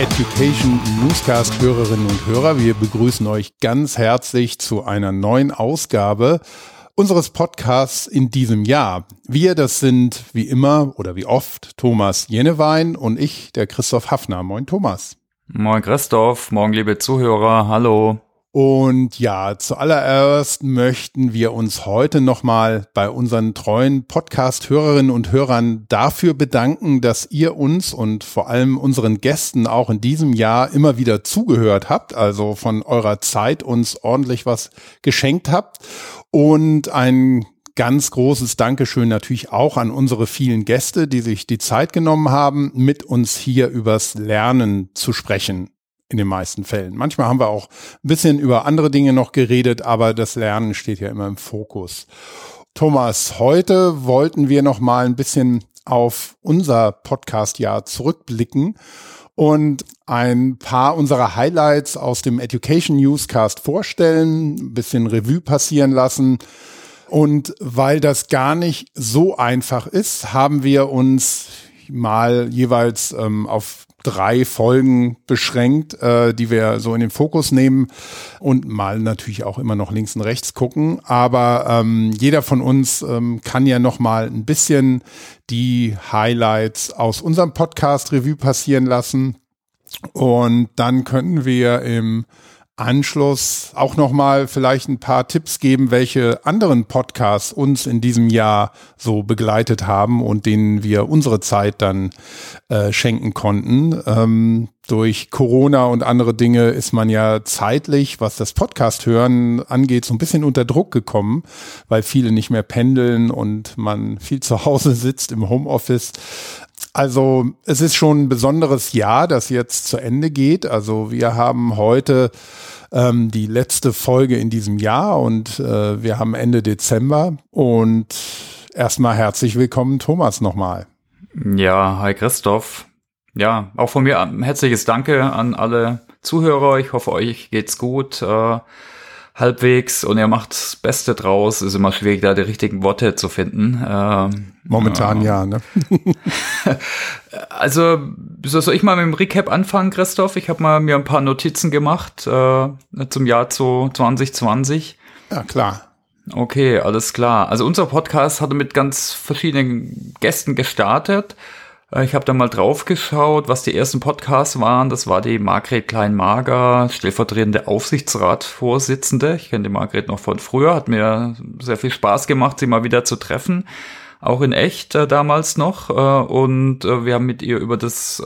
Education Newscast Hörerinnen und Hörer, wir begrüßen euch ganz herzlich zu einer neuen Ausgabe unseres Podcasts in diesem Jahr. Wir, das sind wie immer oder wie oft Thomas Jennewein und ich, der Christoph Hafner. Moin Thomas. Moin Christoph, morgen liebe Zuhörer, hallo. Und ja, zuallererst möchten wir uns heute nochmal bei unseren treuen Podcast-Hörerinnen und Hörern dafür bedanken, dass ihr uns und vor allem unseren Gästen auch in diesem Jahr immer wieder zugehört habt, also von eurer Zeit uns ordentlich was geschenkt habt. Und ein ganz großes Dankeschön natürlich auch an unsere vielen Gäste, die sich die Zeit genommen haben, mit uns hier übers Lernen zu sprechen in den meisten Fällen. Manchmal haben wir auch ein bisschen über andere Dinge noch geredet, aber das Lernen steht ja immer im Fokus. Thomas, heute wollten wir noch mal ein bisschen auf unser Podcast-Jahr zurückblicken und ein paar unserer Highlights aus dem Education Newscast vorstellen, ein bisschen Revue passieren lassen. Und weil das gar nicht so einfach ist, haben wir uns mal jeweils ähm, auf drei Folgen beschränkt, äh, die wir so in den Fokus nehmen und mal natürlich auch immer noch links und rechts gucken. Aber ähm, jeder von uns ähm, kann ja noch mal ein bisschen die Highlights aus unserem Podcast Revue passieren lassen. Und dann könnten wir im Anschluss auch nochmal vielleicht ein paar Tipps geben, welche anderen Podcasts uns in diesem Jahr so begleitet haben und denen wir unsere Zeit dann äh, schenken konnten. Ähm, durch Corona und andere Dinge ist man ja zeitlich, was das Podcast hören angeht, so ein bisschen unter Druck gekommen, weil viele nicht mehr pendeln und man viel zu Hause sitzt im Homeoffice. Also es ist schon ein besonderes Jahr, das jetzt zu Ende geht. Also wir haben heute ähm, die letzte Folge in diesem Jahr und äh, wir haben Ende Dezember. Und erstmal herzlich willkommen, Thomas, nochmal. Ja, hi Christoph. Ja, auch von mir ein herzliches Danke an alle Zuhörer. Ich hoffe, euch geht's gut. Äh, halbwegs und er macht das Beste draus. Ist immer schwierig, da die richtigen Worte zu finden. Ähm, Momentan äh, ja, ne? also, soll ich mal mit dem Recap anfangen, Christoph? Ich habe mal mir ein paar Notizen gemacht äh, zum Jahr 2020. Ja, klar. Okay, alles klar. Also unser Podcast hatte mit ganz verschiedenen Gästen gestartet. Äh, ich habe da mal drauf geschaut, was die ersten Podcasts waren. Das war die Margret Kleinmager, stellvertretende Aufsichtsratsvorsitzende. Ich kenne die Margret noch von früher, hat mir sehr viel Spaß gemacht, sie mal wieder zu treffen. Auch in echt äh, damals noch. Äh, und äh, wir haben mit ihr über das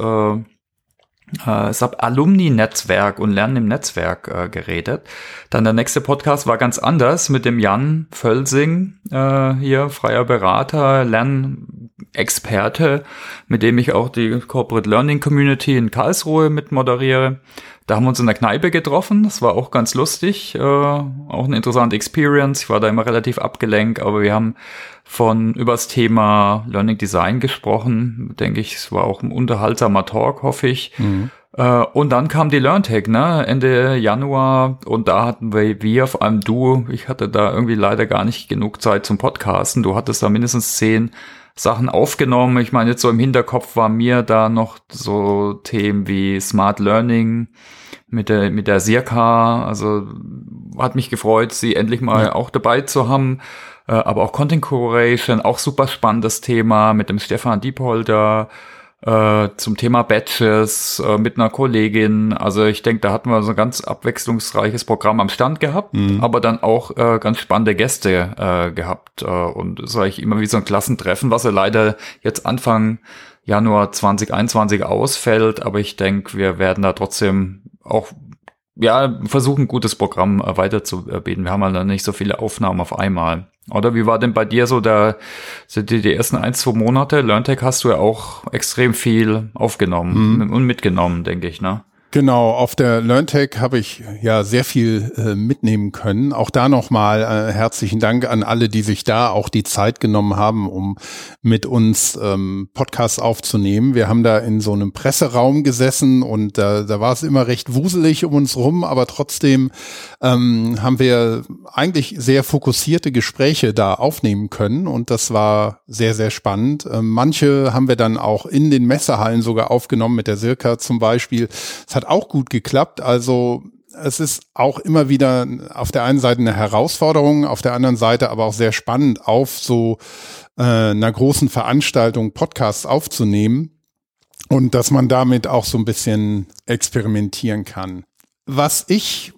äh, Alumni-Netzwerk und Lernen im Netzwerk äh, geredet. Dann der nächste Podcast war ganz anders mit dem Jan Völsing, äh, hier freier Berater, Lernexperte, mit dem ich auch die Corporate Learning Community in Karlsruhe mit moderiere. Da haben wir uns in der Kneipe getroffen. Das war auch ganz lustig. Äh, auch eine interessante Experience. Ich war da immer relativ abgelenkt, aber wir haben von übers Thema Learning Design gesprochen. Denke ich, es war auch ein unterhaltsamer Talk, hoffe ich. Mhm. Äh, und dann kam die LearnTech, ne, Ende Januar. Und da hatten wir, wir, vor allem du, ich hatte da irgendwie leider gar nicht genug Zeit zum Podcasten. Du hattest da mindestens zehn Sachen aufgenommen. Ich meine, jetzt so im Hinterkopf war mir da noch so Themen wie Smart Learning mit der, mit der Sirka. Also hat mich gefreut, sie endlich mal ja. auch dabei zu haben. Äh, aber auch Content Curation, auch super spannendes Thema mit dem Stefan Diepholder äh, zum Thema Batches äh, mit einer Kollegin. Also ich denke, da hatten wir so ein ganz abwechslungsreiches Programm am Stand gehabt, mhm. aber dann auch äh, ganz spannende Gäste äh, gehabt. Äh, und es war ich immer wie so ein Klassentreffen, was ja leider jetzt Anfang Januar 2021 ausfällt. Aber ich denke, wir werden da trotzdem auch ja, versuchen, ein gutes Programm äh, weiterzubieten. Wir haben halt nicht so viele Aufnahmen auf einmal. Oder wie war denn bei dir so der, die, die ersten ein, zwei Monate? LearnTech hast du ja auch extrem viel aufgenommen mhm. und mitgenommen, denke ich, ne? Genau, auf der LearnTech habe ich ja sehr viel äh, mitnehmen können. Auch da nochmal äh, herzlichen Dank an alle, die sich da auch die Zeit genommen haben, um mit uns ähm, Podcasts aufzunehmen. Wir haben da in so einem Presseraum gesessen und äh, da war es immer recht wuselig um uns rum, aber trotzdem ähm, haben wir eigentlich sehr fokussierte Gespräche da aufnehmen können und das war sehr, sehr spannend. Ähm, manche haben wir dann auch in den Messehallen sogar aufgenommen, mit der Silka zum Beispiel. Es hat auch gut geklappt. Also es ist auch immer wieder auf der einen Seite eine Herausforderung, auf der anderen Seite aber auch sehr spannend, auf so äh, einer großen Veranstaltung Podcasts aufzunehmen und dass man damit auch so ein bisschen experimentieren kann. Was ich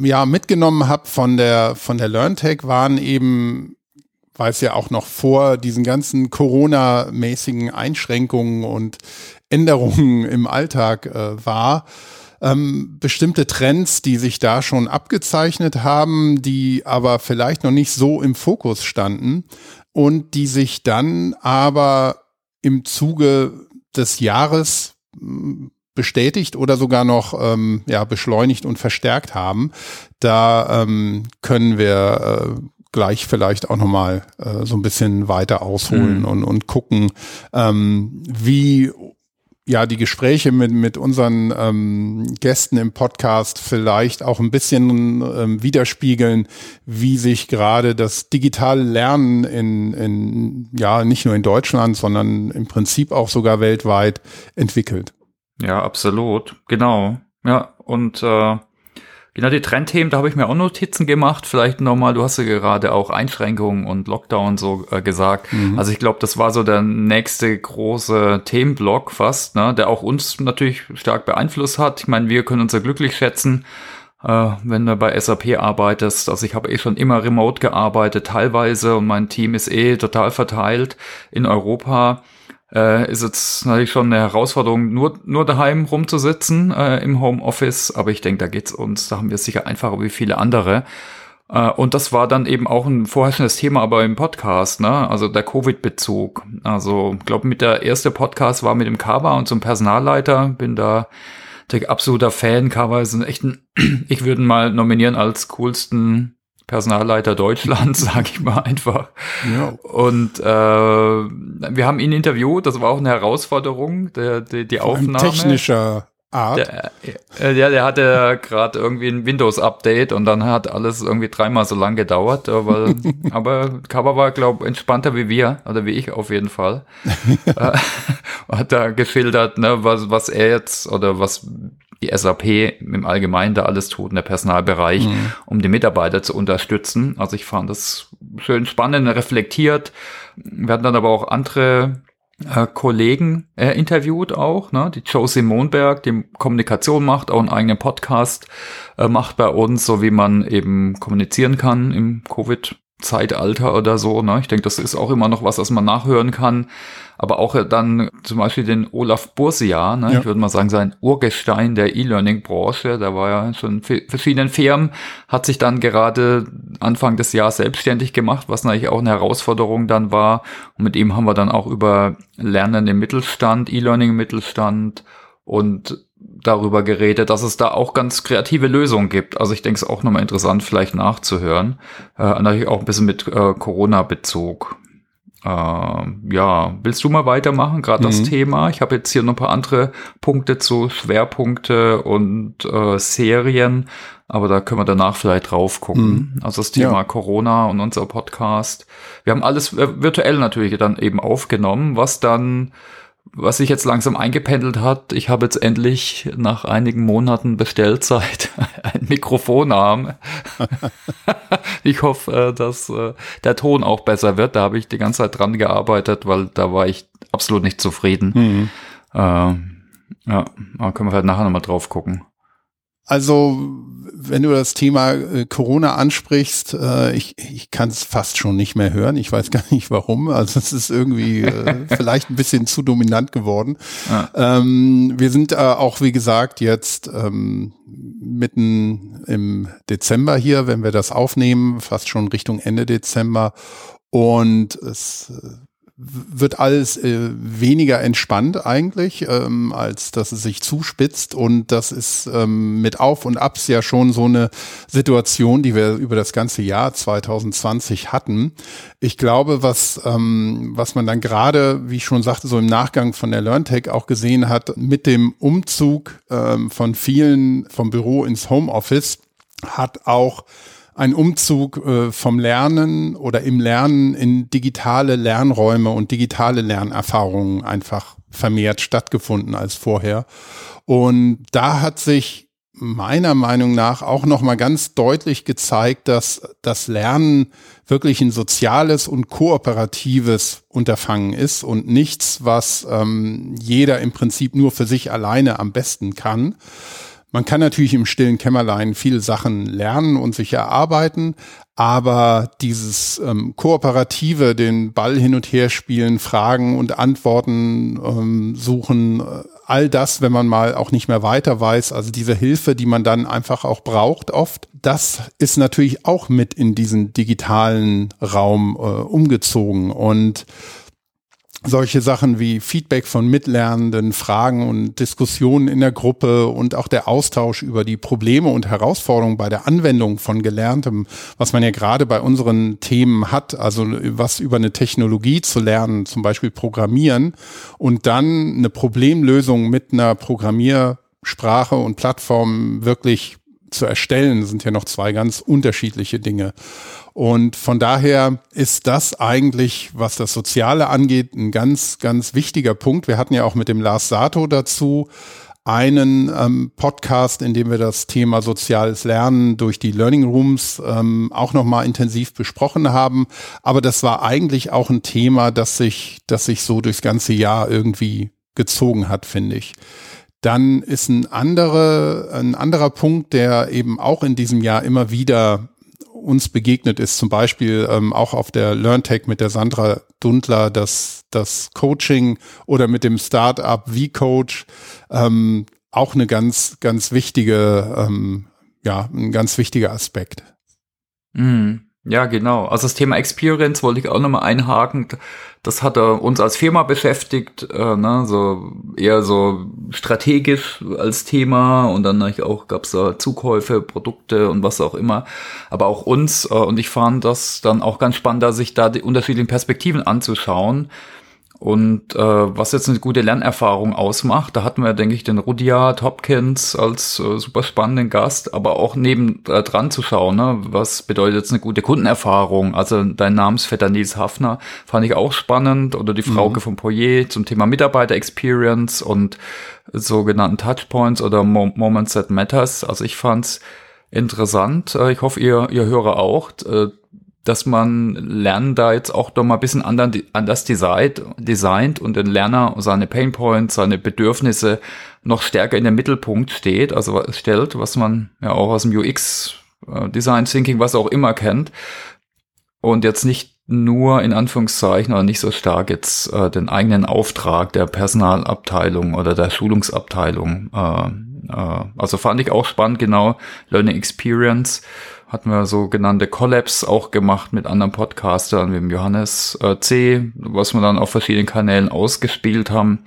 ja mitgenommen habe von der von der LearnTech waren eben weil es ja auch noch vor diesen ganzen Corona-mäßigen Einschränkungen und Änderungen im Alltag äh, war, ähm, bestimmte Trends, die sich da schon abgezeichnet haben, die aber vielleicht noch nicht so im Fokus standen und die sich dann aber im Zuge des Jahres hm, bestätigt oder sogar noch ähm, ja, beschleunigt und verstärkt haben. Da ähm, können wir äh, gleich vielleicht auch nochmal äh, so ein bisschen weiter ausholen mhm. und, und gucken, ähm, wie ja die Gespräche mit, mit unseren ähm, Gästen im Podcast vielleicht auch ein bisschen ähm, widerspiegeln, wie sich gerade das digitale Lernen in, in, ja, nicht nur in Deutschland, sondern im Prinzip auch sogar weltweit entwickelt. Ja, absolut. Genau. Ja, und äh, Genau, die Trendthemen, da habe ich mir auch Notizen gemacht. Vielleicht nochmal, du hast ja gerade auch Einschränkungen und Lockdown so äh, gesagt. Mhm. Also ich glaube, das war so der nächste große Themenblock fast, ne, der auch uns natürlich stark beeinflusst hat. Ich meine, wir können uns ja glücklich schätzen, äh, wenn du bei SAP arbeitest. Also ich habe eh schon immer remote gearbeitet, teilweise, und mein Team ist eh total verteilt in Europa äh, ist jetzt natürlich schon eine Herausforderung, nur, nur daheim rumzusitzen äh, im Homeoffice. Aber ich denke, da geht's uns, da haben wir sicher einfacher wie viele andere. Äh, und das war dann eben auch ein vorherrschendes Thema aber im Podcast, ne? Also der Covid-Bezug. Also, glaube, mit der erste Podcast war mit dem Kava und zum Personalleiter. Bin da absoluter Fan. Kava ist ein echten, ich würde mal nominieren als coolsten Personalleiter Deutschlands, sage ich mal einfach. Ja. Und äh, wir haben ihn interviewt, das war auch eine Herausforderung, der, die, die Aufnahme. Ein technischer Art. Der, äh, ja, der hatte gerade irgendwie ein Windows-Update und dann hat alles irgendwie dreimal so lang gedauert. Aber, aber Cover war, glaube entspannter wie wir, oder wie ich auf jeden Fall. äh, hat da geschildert, ne, was, was er jetzt oder was die SAP im Allgemeinen da alles tut in der Personalbereich, mhm. um die Mitarbeiter zu unterstützen. Also ich fand das schön spannend, reflektiert. Wir hatten dann aber auch andere äh, Kollegen äh, interviewt auch, ne? Die Josie Monberg, die Kommunikation macht, auch einen eigenen Podcast äh, macht bei uns, so wie man eben kommunizieren kann im Covid Zeitalter oder so. Ne? Ich denke, das ist auch immer noch was, was man nachhören kann. Aber auch dann zum Beispiel den Olaf Bursia, ne? Ja. ich würde mal sagen, sein Urgestein der E-Learning-Branche, der war ja schon in verschiedenen Firmen, hat sich dann gerade Anfang des Jahres selbstständig gemacht, was natürlich auch eine Herausforderung dann war. Und mit ihm haben wir dann auch über Lernen im Mittelstand, E-Learning im Mittelstand und darüber geredet, dass es da auch ganz kreative Lösungen gibt. Also ich denke, es ist auch nochmal interessant, vielleicht nachzuhören. Äh, natürlich auch ein bisschen mit äh, Corona-Bezug. Äh, ja, willst du mal weitermachen, gerade mhm. das Thema? Ich habe jetzt hier noch ein paar andere Punkte zu Schwerpunkte und äh, Serien, aber da können wir danach vielleicht drauf gucken. Mhm. Also das Thema ja. Corona und unser Podcast. Wir haben alles äh, virtuell natürlich dann eben aufgenommen, was dann was sich jetzt langsam eingependelt hat, ich habe jetzt endlich nach einigen Monaten Bestellzeit ein Mikrofonarm. ich hoffe, dass äh, der Ton auch besser wird. Da habe ich die ganze Zeit dran gearbeitet, weil da war ich absolut nicht zufrieden. Mhm. Äh, ja, da können wir halt nachher nochmal drauf gucken. Also, wenn du das Thema äh, Corona ansprichst, äh, ich, ich kann es fast schon nicht mehr hören. Ich weiß gar nicht warum. Also es ist irgendwie äh, vielleicht ein bisschen zu dominant geworden. Ja. Ähm, wir sind äh, auch, wie gesagt, jetzt ähm, mitten im Dezember hier, wenn wir das aufnehmen, fast schon Richtung Ende Dezember. Und es äh, wird alles äh, weniger entspannt eigentlich, ähm, als dass es sich zuspitzt. Und das ist ähm, mit Auf und Abs ja schon so eine Situation, die wir über das ganze Jahr 2020 hatten. Ich glaube, was, ähm, was man dann gerade, wie ich schon sagte, so im Nachgang von der LearnTech auch gesehen hat, mit dem Umzug ähm, von vielen vom Büro ins Homeoffice, hat auch ein Umzug äh, vom Lernen oder im Lernen in digitale Lernräume und digitale Lernerfahrungen einfach vermehrt stattgefunden als vorher. Und da hat sich meiner Meinung nach auch noch mal ganz deutlich gezeigt, dass das Lernen wirklich ein soziales und kooperatives Unterfangen ist und nichts, was ähm, jeder im Prinzip nur für sich alleine am besten kann. Man kann natürlich im stillen Kämmerlein viele Sachen lernen und sich erarbeiten, aber dieses ähm, kooperative, den Ball hin und her spielen, Fragen und Antworten ähm, suchen, äh, all das, wenn man mal auch nicht mehr weiter weiß, also diese Hilfe, die man dann einfach auch braucht oft, das ist natürlich auch mit in diesen digitalen Raum äh, umgezogen. Und solche Sachen wie Feedback von Mitlernenden, Fragen und Diskussionen in der Gruppe und auch der Austausch über die Probleme und Herausforderungen bei der Anwendung von Gelerntem, was man ja gerade bei unseren Themen hat, also was über eine Technologie zu lernen, zum Beispiel Programmieren und dann eine Problemlösung mit einer Programmiersprache und Plattform wirklich zu erstellen, sind ja noch zwei ganz unterschiedliche Dinge. Und von daher ist das eigentlich, was das Soziale angeht, ein ganz, ganz wichtiger Punkt. Wir hatten ja auch mit dem Lars Sato dazu einen ähm, Podcast, in dem wir das Thema soziales Lernen durch die Learning Rooms ähm, auch nochmal intensiv besprochen haben. Aber das war eigentlich auch ein Thema, das sich, das sich so durchs ganze Jahr irgendwie gezogen hat, finde ich. Dann ist ein, andere, ein anderer Punkt, der eben auch in diesem Jahr immer wieder uns begegnet ist, zum Beispiel ähm, auch auf der LearnTech mit der Sandra Dundler, das, das Coaching oder mit dem Startup V-Coach, ähm, auch eine ganz, ganz wichtige, ähm, ja, ein ganz wichtiger Aspekt. Mhm. Ja, genau. Also das Thema Experience wollte ich auch nochmal einhaken. Das hat uns als Firma beschäftigt, äh, ne, so eher so strategisch als Thema und dann auch gab es da Zukäufe, Produkte und was auch immer. Aber auch uns äh, und ich fand das dann auch ganz spannend, da sich da die unterschiedlichen Perspektiven anzuschauen und äh, was jetzt eine gute Lernerfahrung ausmacht, da hatten wir, denke ich, den Rudyard Hopkins als äh, super spannenden Gast, aber auch neben äh, dran zu schauen, ne? was bedeutet jetzt eine gute Kundenerfahrung? Also dein Namensvetter Nils Hafner fand ich auch spannend oder die Frauke mhm. von Poyer zum Thema Mitarbeiter-Experience und sogenannten Touchpoints oder Mo Moments that Matters. Also ich fand's interessant. Äh, ich hoffe, ihr, ihr Hörer auch. Dass man Lernen da jetzt auch doch mal ein bisschen anders designt, designt und den Lerner seine Painpoints, seine Bedürfnisse noch stärker in den Mittelpunkt steht, also stellt, was man ja auch aus dem UX äh, Design Thinking, was auch immer kennt. Und jetzt nicht nur in Anführungszeichen oder nicht so stark jetzt äh, den eigenen Auftrag der Personalabteilung oder der Schulungsabteilung. Äh, äh, also fand ich auch spannend, genau, Learning Experience hatten wir sogenannte Collabs auch gemacht mit anderen Podcastern, wie dem Johannes äh, C., was wir dann auf verschiedenen Kanälen ausgespielt haben.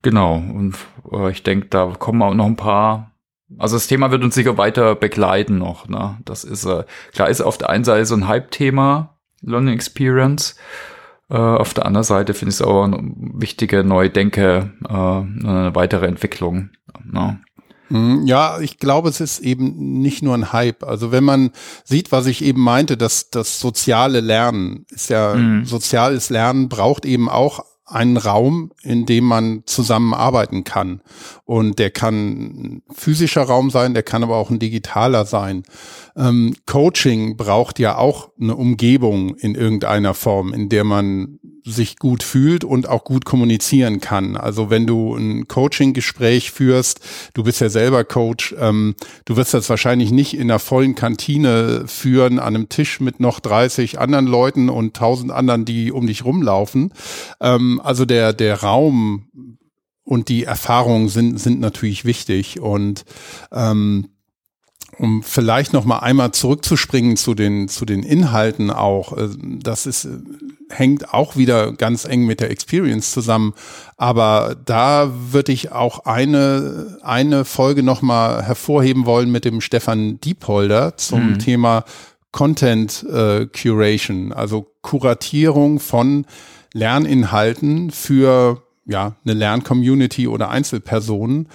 Genau, und äh, ich denke, da kommen auch noch ein paar. Also das Thema wird uns sicher weiter begleiten noch. Ne? Das ist äh, klar ist auf der einen Seite so ein Hype-Thema, Learning Experience. Äh, auf der anderen Seite finde ich es auch eine wichtige neue Denke, äh, eine weitere Entwicklung. Ne? Mhm, ja, ich glaube, es ist eben nicht nur ein Hype. Also wenn man sieht, was ich eben meinte, dass das soziale Lernen ist ja, mhm. soziales Lernen braucht eben auch einen Raum, in dem man zusammenarbeiten kann. Und der kann ein physischer Raum sein, der kann aber auch ein digitaler sein. Ähm, Coaching braucht ja auch eine Umgebung in irgendeiner Form, in der man sich gut fühlt und auch gut kommunizieren kann. Also wenn du ein Coaching-Gespräch führst, du bist ja selber Coach, ähm, du wirst das wahrscheinlich nicht in einer vollen Kantine führen, an einem Tisch mit noch 30 anderen Leuten und 1000 anderen, die um dich rumlaufen. Ähm, also der, der Raum und die Erfahrungen sind, sind natürlich wichtig und ähm, um vielleicht noch mal einmal zurückzuspringen zu den zu den Inhalten auch, äh, das ist äh, hängt auch wieder ganz eng mit der Experience zusammen, aber da würde ich auch eine eine Folge noch mal hervorheben wollen mit dem Stefan Diepholder zum mhm. Thema Content äh, Curation, also Kuratierung von Lerninhalten für ja, eine Lerncommunity oder Einzelpersonen.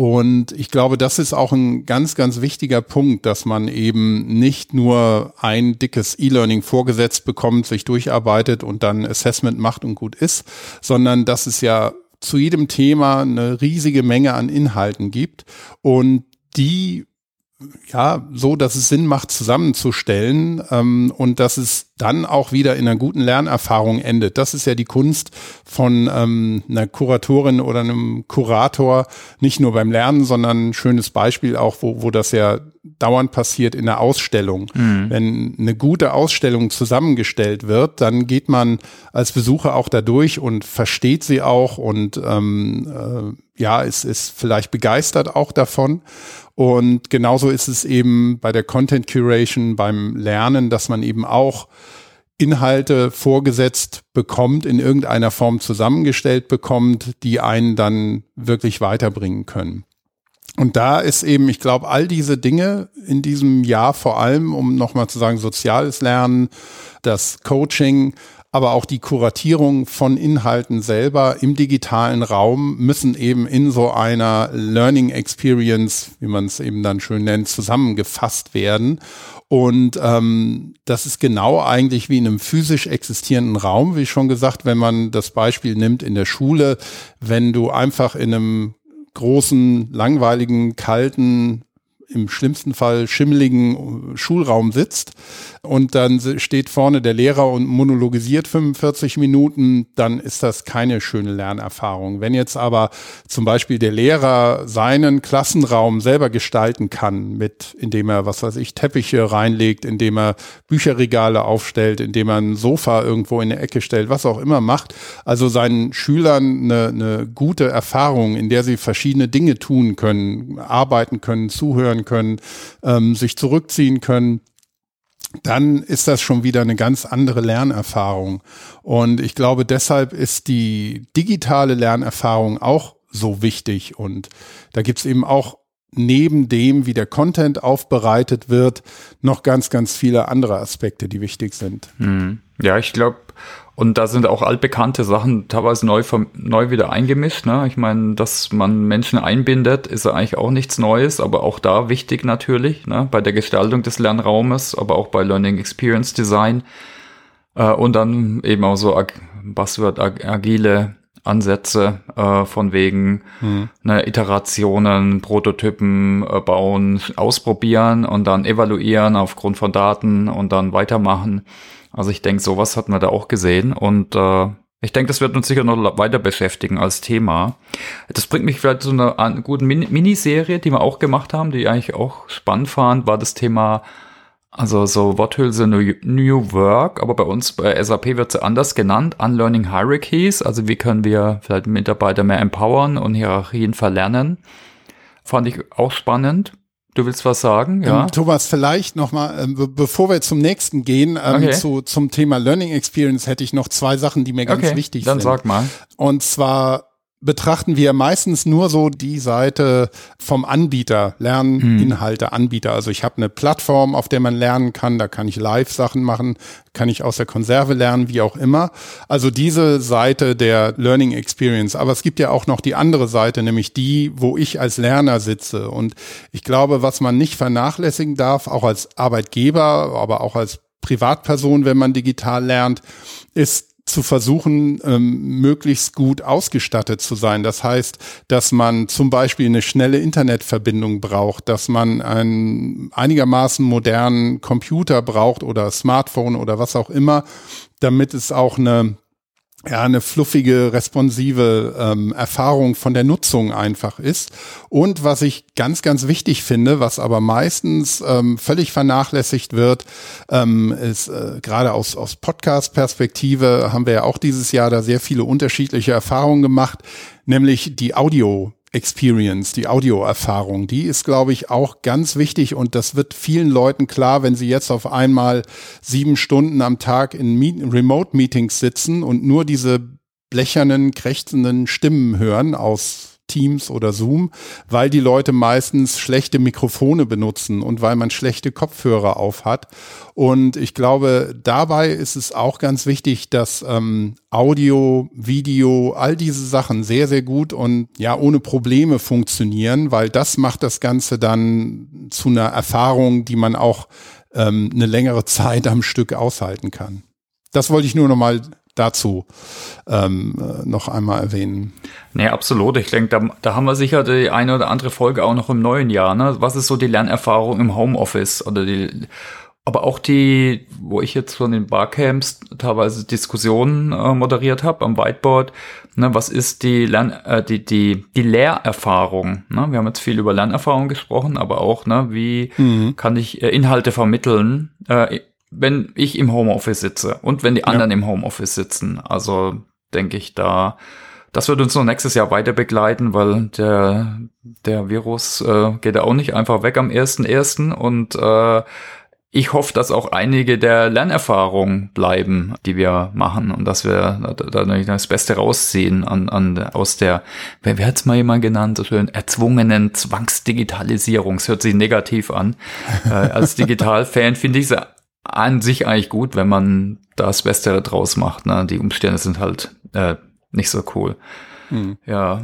Und ich glaube, das ist auch ein ganz, ganz wichtiger Punkt, dass man eben nicht nur ein dickes E-Learning vorgesetzt bekommt, sich durcharbeitet und dann Assessment macht und gut ist, sondern dass es ja zu jedem Thema eine riesige Menge an Inhalten gibt. Und die ja, so, dass es Sinn macht, zusammenzustellen ähm, und dass es dann auch wieder in einer guten Lernerfahrung endet. Das ist ja die Kunst von ähm, einer Kuratorin oder einem Kurator, nicht nur beim Lernen, sondern ein schönes Beispiel auch, wo, wo das ja dauernd passiert in der Ausstellung. Mhm. Wenn eine gute Ausstellung zusammengestellt wird, dann geht man als Besucher auch dadurch und versteht sie auch und ähm, äh, ja, ist, ist vielleicht begeistert auch davon. Und genauso ist es eben bei der Content Curation, beim Lernen, dass man eben auch Inhalte vorgesetzt bekommt, in irgendeiner Form zusammengestellt bekommt, die einen dann wirklich weiterbringen können. Und da ist eben, ich glaube, all diese Dinge in diesem Jahr vor allem, um nochmal zu sagen, soziales Lernen, das Coaching, aber auch die Kuratierung von Inhalten selber im digitalen Raum müssen eben in so einer Learning Experience, wie man es eben dann schön nennt, zusammengefasst werden. Und ähm, das ist genau eigentlich wie in einem physisch existierenden Raum, wie schon gesagt, wenn man das Beispiel nimmt in der Schule, wenn du einfach in einem großen, langweiligen, kalten, im schlimmsten Fall schimmeligen Schulraum sitzt und dann steht vorne der Lehrer und monologisiert 45 Minuten, dann ist das keine schöne Lernerfahrung. Wenn jetzt aber zum Beispiel der Lehrer seinen Klassenraum selber gestalten kann, mit, indem er, was weiß ich, Teppiche reinlegt, indem er Bücherregale aufstellt, indem er ein Sofa irgendwo in der Ecke stellt, was auch immer macht, also seinen Schülern eine, eine gute Erfahrung, in der sie verschiedene Dinge tun können, arbeiten können, zuhören können, ähm, sich zurückziehen können, dann ist das schon wieder eine ganz andere Lernerfahrung. Und ich glaube, deshalb ist die digitale Lernerfahrung auch so wichtig. Und da gibt's eben auch neben dem, wie der Content aufbereitet wird, noch ganz, ganz viele andere Aspekte, die wichtig sind. Hm. Ja, ich glaube, und da sind auch altbekannte Sachen teilweise neu, neu wieder eingemischt. Ne? Ich meine, dass man Menschen einbindet, ist ja eigentlich auch nichts Neues, aber auch da wichtig natürlich, ne? bei der Gestaltung des Lernraumes, aber auch bei Learning Experience Design. Äh, und dann eben auch so Buzzword ag agile Ansätze äh, von wegen mhm. ne, Iterationen, Prototypen äh, bauen, ausprobieren und dann evaluieren aufgrund von Daten und dann weitermachen. Also ich denke, sowas hat man da auch gesehen und äh, ich denke, das wird uns sicher noch weiter beschäftigen als Thema. Das bringt mich vielleicht zu einer guten Miniserie, die wir auch gemacht haben, die ich eigentlich auch spannend fand, war das Thema, also so Worthülse New, New Work, aber bei uns bei SAP wird sie anders genannt, Unlearning Hierarchies, also wie können wir vielleicht Mitarbeiter mehr empowern und Hierarchien verlernen. Fand ich auch spannend. Du willst was sagen, ja? Ähm, Thomas, vielleicht nochmal, ähm, be bevor wir zum nächsten gehen, ähm, okay. zu, zum Thema Learning Experience hätte ich noch zwei Sachen, die mir ganz okay, wichtig dann sind. Dann sag mal. Und zwar betrachten wir meistens nur so die Seite vom Anbieter, Lerninhalte Anbieter. Also ich habe eine Plattform, auf der man lernen kann, da kann ich Live-Sachen machen, kann ich aus der Konserve lernen, wie auch immer. Also diese Seite der Learning Experience. Aber es gibt ja auch noch die andere Seite, nämlich die, wo ich als Lerner sitze. Und ich glaube, was man nicht vernachlässigen darf, auch als Arbeitgeber, aber auch als Privatperson, wenn man digital lernt, ist zu versuchen, ähm, möglichst gut ausgestattet zu sein. Das heißt, dass man zum Beispiel eine schnelle Internetverbindung braucht, dass man einen einigermaßen modernen Computer braucht oder Smartphone oder was auch immer, damit es auch eine ja, eine fluffige, responsive ähm, Erfahrung von der Nutzung einfach ist. Und was ich ganz, ganz wichtig finde, was aber meistens ähm, völlig vernachlässigt wird, ähm, ist äh, gerade aus, aus Podcast-Perspektive haben wir ja auch dieses Jahr da sehr viele unterschiedliche Erfahrungen gemacht, nämlich die Audio Experience, die Audioerfahrung, die ist, glaube ich, auch ganz wichtig und das wird vielen Leuten klar, wenn sie jetzt auf einmal sieben Stunden am Tag in Meet Remote-Meetings sitzen und nur diese blechernen, krächzenden Stimmen hören aus Teams oder Zoom, weil die Leute meistens schlechte Mikrofone benutzen und weil man schlechte Kopfhörer auf hat. Und ich glaube, dabei ist es auch ganz wichtig, dass ähm, Audio, Video, all diese Sachen sehr, sehr gut und ja ohne Probleme funktionieren, weil das macht das Ganze dann zu einer Erfahrung, die man auch ähm, eine längere Zeit am Stück aushalten kann. Das wollte ich nur noch mal dazu ähm, äh, noch einmal erwähnen. Nee, absolut. Ich denke, da, da haben wir sicher die eine oder andere Folge auch noch im neuen Jahr. Ne? Was ist so die Lernerfahrung im Homeoffice oder die aber auch die, wo ich jetzt von den Barcamps teilweise Diskussionen äh, moderiert habe am Whiteboard, ne, was ist die Lern äh, die die die Lehrerfahrung? Ne? Wir haben jetzt viel über Lernerfahrung gesprochen, aber auch ne, wie mhm. kann ich äh, Inhalte vermitteln äh, wenn ich im Homeoffice sitze und wenn die anderen ja. im Homeoffice sitzen. Also denke ich da, das wird uns noch nächstes Jahr weiter begleiten, weil der, der Virus äh, geht ja auch nicht einfach weg am 1.1. und äh, ich hoffe, dass auch einige der Lernerfahrungen bleiben, die wir machen und dass wir da, da das Beste rausziehen an, an, aus der, wer, wer hat es mal jemand genannt, so schön, erzwungenen Zwangsdigitalisierung. Es hört sich negativ an. äh, als Digitalfan finde ich es an sich eigentlich gut, wenn man das Beste draus macht. Ne? Die Umstände sind halt äh, nicht so cool. Hm. Ja.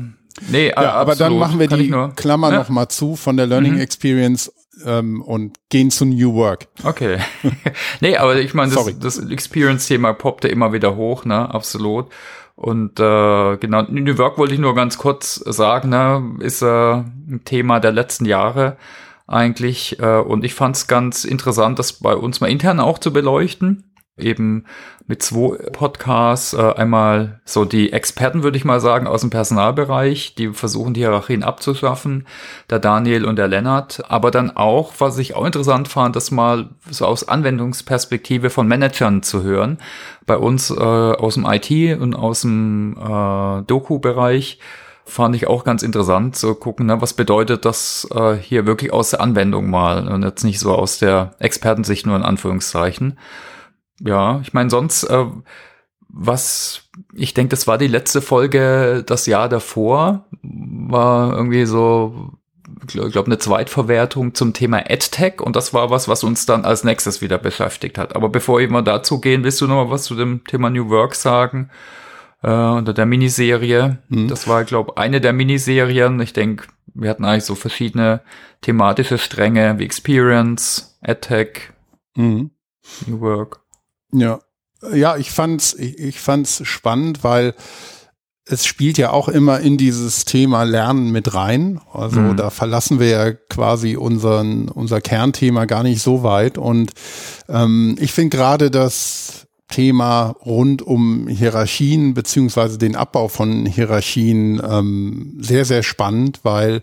Nee, ja, aber dann machen wir Kann die nur, Klammer ja? noch mal zu von der Learning mhm. Experience ähm, und gehen zu New Work. Okay. nee, aber ich meine, das, das Experience-Thema poppt ja immer wieder hoch, ne? Absolut. Und äh, genau, New Work wollte ich nur ganz kurz sagen, ne? ist äh, ein Thema der letzten Jahre eigentlich. Äh, und ich fand es ganz interessant, das bei uns mal intern auch zu beleuchten. Eben mit zwei Podcasts, äh, einmal so die Experten, würde ich mal sagen, aus dem Personalbereich, die versuchen, die Hierarchien abzuschaffen, der Daniel und der Lennart. Aber dann auch, was ich auch interessant fand, das mal so aus Anwendungsperspektive von Managern zu hören. Bei uns äh, aus dem IT und aus dem äh, Doku-Bereich fand ich auch ganz interessant zu gucken, ne, was bedeutet das äh, hier wirklich aus der Anwendung mal und jetzt nicht so aus der Expertensicht nur in Anführungszeichen. Ja, ich meine sonst, äh, was ich denke, das war die letzte Folge das Jahr davor, war irgendwie so, ich glaube, eine Zweitverwertung zum Thema EdTech und das war was, was uns dann als nächstes wieder beschäftigt hat. Aber bevor wir mal dazu gehen, willst du noch mal was zu dem Thema New Work sagen? Äh, unter der Miniserie. Mhm. Das war, glaube eine der Miniserien. Ich denke, wir hatten eigentlich so verschiedene thematische Stränge wie Experience, Attack, mhm. New Work. Ja. Ja, ich fand's, ich, ich fand's spannend, weil es spielt ja auch immer in dieses Thema Lernen mit rein. Also mhm. da verlassen wir ja quasi unseren, unser Kernthema gar nicht so weit. Und ähm, ich finde gerade, dass Thema rund um Hierarchien beziehungsweise den Abbau von Hierarchien ähm, sehr, sehr spannend, weil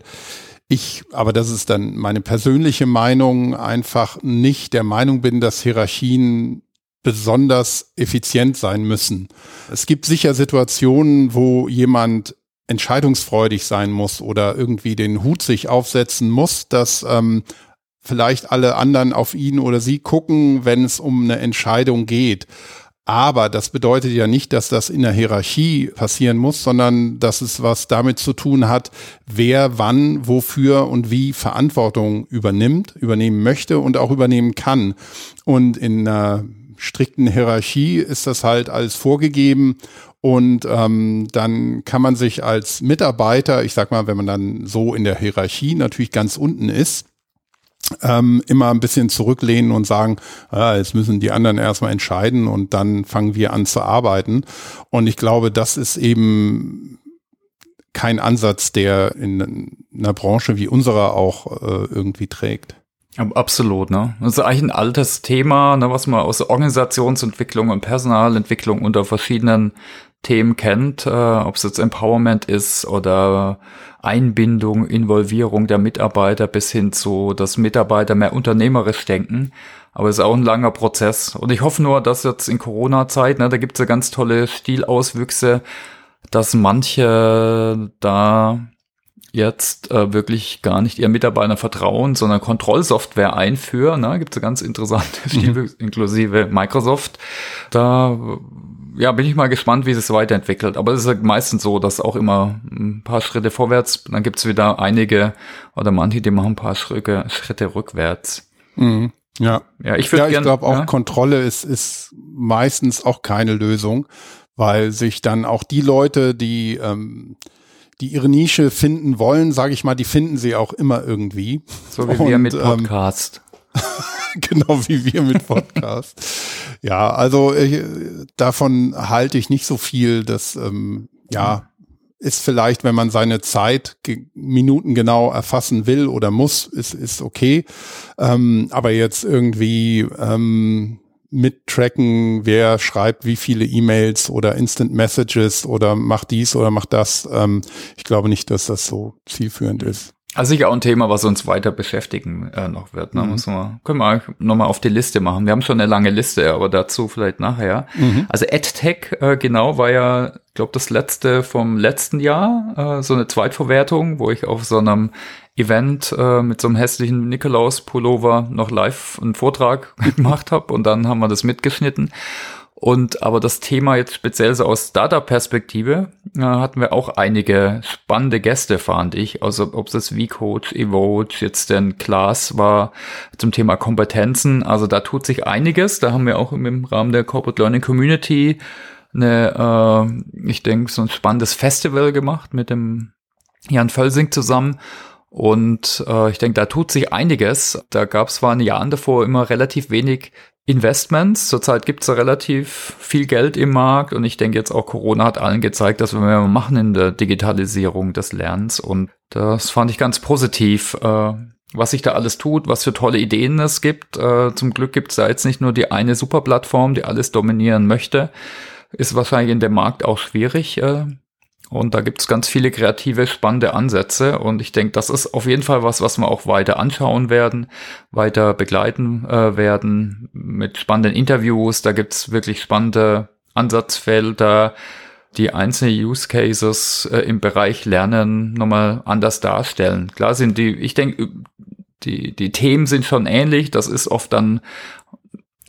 ich, aber das ist dann meine persönliche Meinung, einfach nicht der Meinung bin, dass Hierarchien besonders effizient sein müssen. Es gibt sicher Situationen, wo jemand entscheidungsfreudig sein muss oder irgendwie den Hut sich aufsetzen muss, dass ähm, vielleicht alle anderen auf ihn oder sie gucken, wenn es um eine Entscheidung geht. Aber das bedeutet ja nicht, dass das in der Hierarchie passieren muss, sondern dass es was damit zu tun hat, wer wann, wofür und wie Verantwortung übernimmt, übernehmen möchte und auch übernehmen kann. Und in einer strikten Hierarchie ist das halt alles vorgegeben und ähm, dann kann man sich als Mitarbeiter, ich sag mal, wenn man dann so in der Hierarchie natürlich ganz unten ist, ähm, immer ein bisschen zurücklehnen und sagen, ah, jetzt müssen die anderen erstmal entscheiden und dann fangen wir an zu arbeiten. Und ich glaube, das ist eben kein Ansatz, der in einer Branche wie unserer auch äh, irgendwie trägt. Absolut, ne? Das ist eigentlich ein altes Thema, ne, was man aus Organisationsentwicklung und Personalentwicklung unter verschiedenen Themen kennt, äh, ob es jetzt Empowerment ist oder Einbindung, Involvierung der Mitarbeiter bis hin zu, dass Mitarbeiter mehr unternehmerisch denken. Aber es ist auch ein langer Prozess. Und ich hoffe nur, dass jetzt in Corona-Zeit, ne, da gibt es ja ganz tolle Stilauswüchse, dass manche da jetzt äh, wirklich gar nicht ihren Mitarbeitern vertrauen, sondern Kontrollsoftware einführen. Ne? Gibt es ganz interessante Stile, mhm. inklusive Microsoft. Da ja, bin ich mal gespannt, wie es weiterentwickelt. Aber es ist halt meistens so, dass auch immer ein paar Schritte vorwärts, dann gibt es wieder einige oder manche, die machen ein paar Schritte, Schritte rückwärts. Mhm. Ja. Ja, ich, ja, ich glaube auch ja? Kontrolle ist, ist meistens auch keine Lösung, weil sich dann auch die Leute, die, ähm, die ihre Nische finden wollen, sage ich mal, die finden sie auch immer irgendwie. So wie Und, wir mit ähm, Podcast. Ähm, genau wie wir mit Podcast. ja, also ich, davon halte ich nicht so viel. Das ähm, ja ist vielleicht, wenn man seine Zeit Minuten genau erfassen will oder muss, ist ist okay. Ähm, aber jetzt irgendwie ähm, mittracken, wer schreibt wie viele E-Mails oder Instant Messages oder macht dies oder macht das. Ähm, ich glaube nicht, dass das so zielführend ist. Also sicher auch ein Thema, was uns weiter beschäftigen äh, noch wird. Ne? Mhm. Muss man, können wir nochmal auf die Liste machen. Wir haben schon eine lange Liste, aber dazu vielleicht nachher. Mhm. Also EdTech, äh, genau, war ja, glaube das letzte vom letzten Jahr, äh, so eine Zweitverwertung, wo ich auf so einem Event äh, mit so einem hässlichen Nikolaus-Pullover noch live einen Vortrag gemacht habe und dann haben wir das mitgeschnitten. Und aber das Thema jetzt speziell so aus Startup-Perspektive äh, hatten wir auch einige spannende Gäste, fand ich. Also ob das V-Code, Evote, jetzt denn Class war zum Thema Kompetenzen. Also da tut sich einiges. Da haben wir auch im Rahmen der Corporate Learning Community eine, äh, ich denke, so ein spannendes Festival gemacht mit dem Jan Völsing zusammen. Und äh, ich denke, da tut sich einiges. Da gab es vor ein Jahren davor immer relativ wenig Investments. Zurzeit gibt es relativ viel Geld im Markt und ich denke jetzt auch Corona hat allen gezeigt, dass wir mehr machen in der Digitalisierung des Lernens und das fand ich ganz positiv, äh, was sich da alles tut, was für tolle Ideen es gibt. Äh, zum Glück gibt es da jetzt nicht nur die eine Superplattform, die alles dominieren möchte. Ist wahrscheinlich in dem Markt auch schwierig. Äh, und da gibt es ganz viele kreative, spannende Ansätze. Und ich denke, das ist auf jeden Fall was, was wir auch weiter anschauen werden, weiter begleiten äh, werden mit spannenden Interviews. Da gibt es wirklich spannende Ansatzfelder, die einzelne Use Cases äh, im Bereich Lernen nochmal anders darstellen. Klar sind die, ich denke, die, die Themen sind schon ähnlich. Das ist oft dann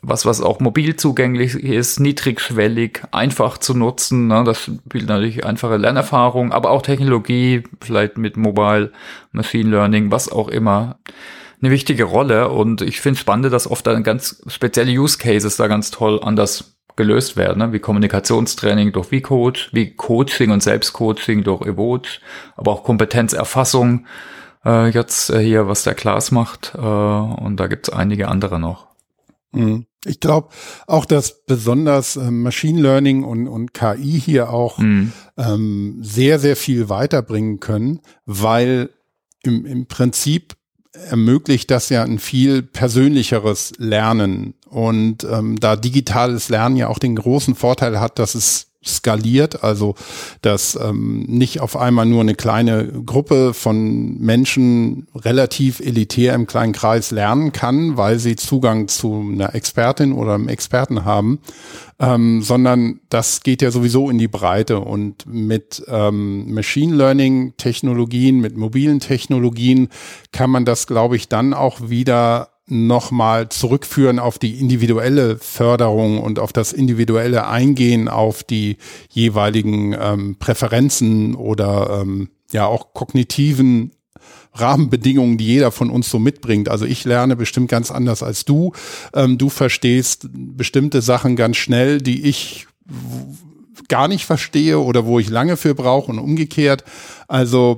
was, was auch mobil zugänglich ist, niedrigschwellig, einfach zu nutzen. Ne? Das spielt natürlich einfache Lernerfahrung, aber auch Technologie, vielleicht mit Mobile, Machine Learning, was auch immer, eine wichtige Rolle. Und ich finde spannend, dass oft dann ganz spezielle Use Cases da ganz toll anders gelöst werden, ne? wie Kommunikationstraining durch V-Coach, wie Coaching und Selbstcoaching durch Evote, aber auch Kompetenzerfassung, äh, jetzt äh, hier, was der Klaas macht. Äh, und da gibt es einige andere noch. Mhm. Ich glaube auch, dass besonders äh, Machine Learning und, und KI hier auch mhm. ähm, sehr, sehr viel weiterbringen können, weil im, im Prinzip ermöglicht das ja ein viel persönlicheres Lernen. Und ähm, da digitales Lernen ja auch den großen Vorteil hat, dass es skaliert, also dass ähm, nicht auf einmal nur eine kleine Gruppe von Menschen relativ elitär im kleinen Kreis lernen kann, weil sie Zugang zu einer Expertin oder einem Experten haben, ähm, sondern das geht ja sowieso in die Breite. Und mit ähm, Machine Learning Technologien, mit mobilen Technologien kann man das, glaube ich, dann auch wieder nochmal zurückführen auf die individuelle Förderung und auf das individuelle Eingehen auf die jeweiligen ähm, Präferenzen oder ähm, ja auch kognitiven Rahmenbedingungen, die jeder von uns so mitbringt. Also ich lerne bestimmt ganz anders als du. Ähm, du verstehst bestimmte Sachen ganz schnell, die ich gar nicht verstehe oder wo ich lange für brauche und umgekehrt. Also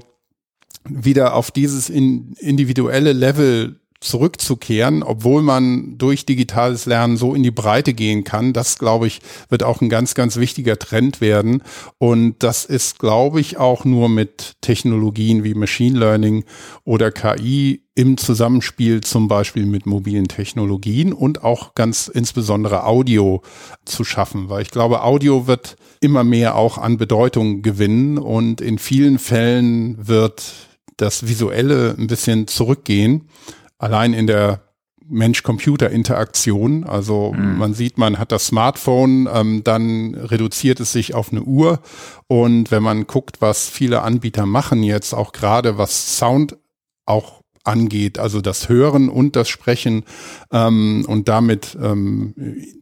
wieder auf dieses individuelle Level zurückzukehren, obwohl man durch digitales Lernen so in die Breite gehen kann. Das, glaube ich, wird auch ein ganz, ganz wichtiger Trend werden. Und das ist, glaube ich, auch nur mit Technologien wie Machine Learning oder KI im Zusammenspiel zum Beispiel mit mobilen Technologien und auch ganz insbesondere Audio zu schaffen, weil ich glaube, Audio wird immer mehr auch an Bedeutung gewinnen und in vielen Fällen wird das Visuelle ein bisschen zurückgehen allein in der Mensch-Computer-Interaktion. Also mhm. man sieht, man hat das Smartphone, ähm, dann reduziert es sich auf eine Uhr. Und wenn man guckt, was viele Anbieter machen jetzt, auch gerade was Sound auch angeht, also das Hören und das Sprechen ähm, und damit ähm,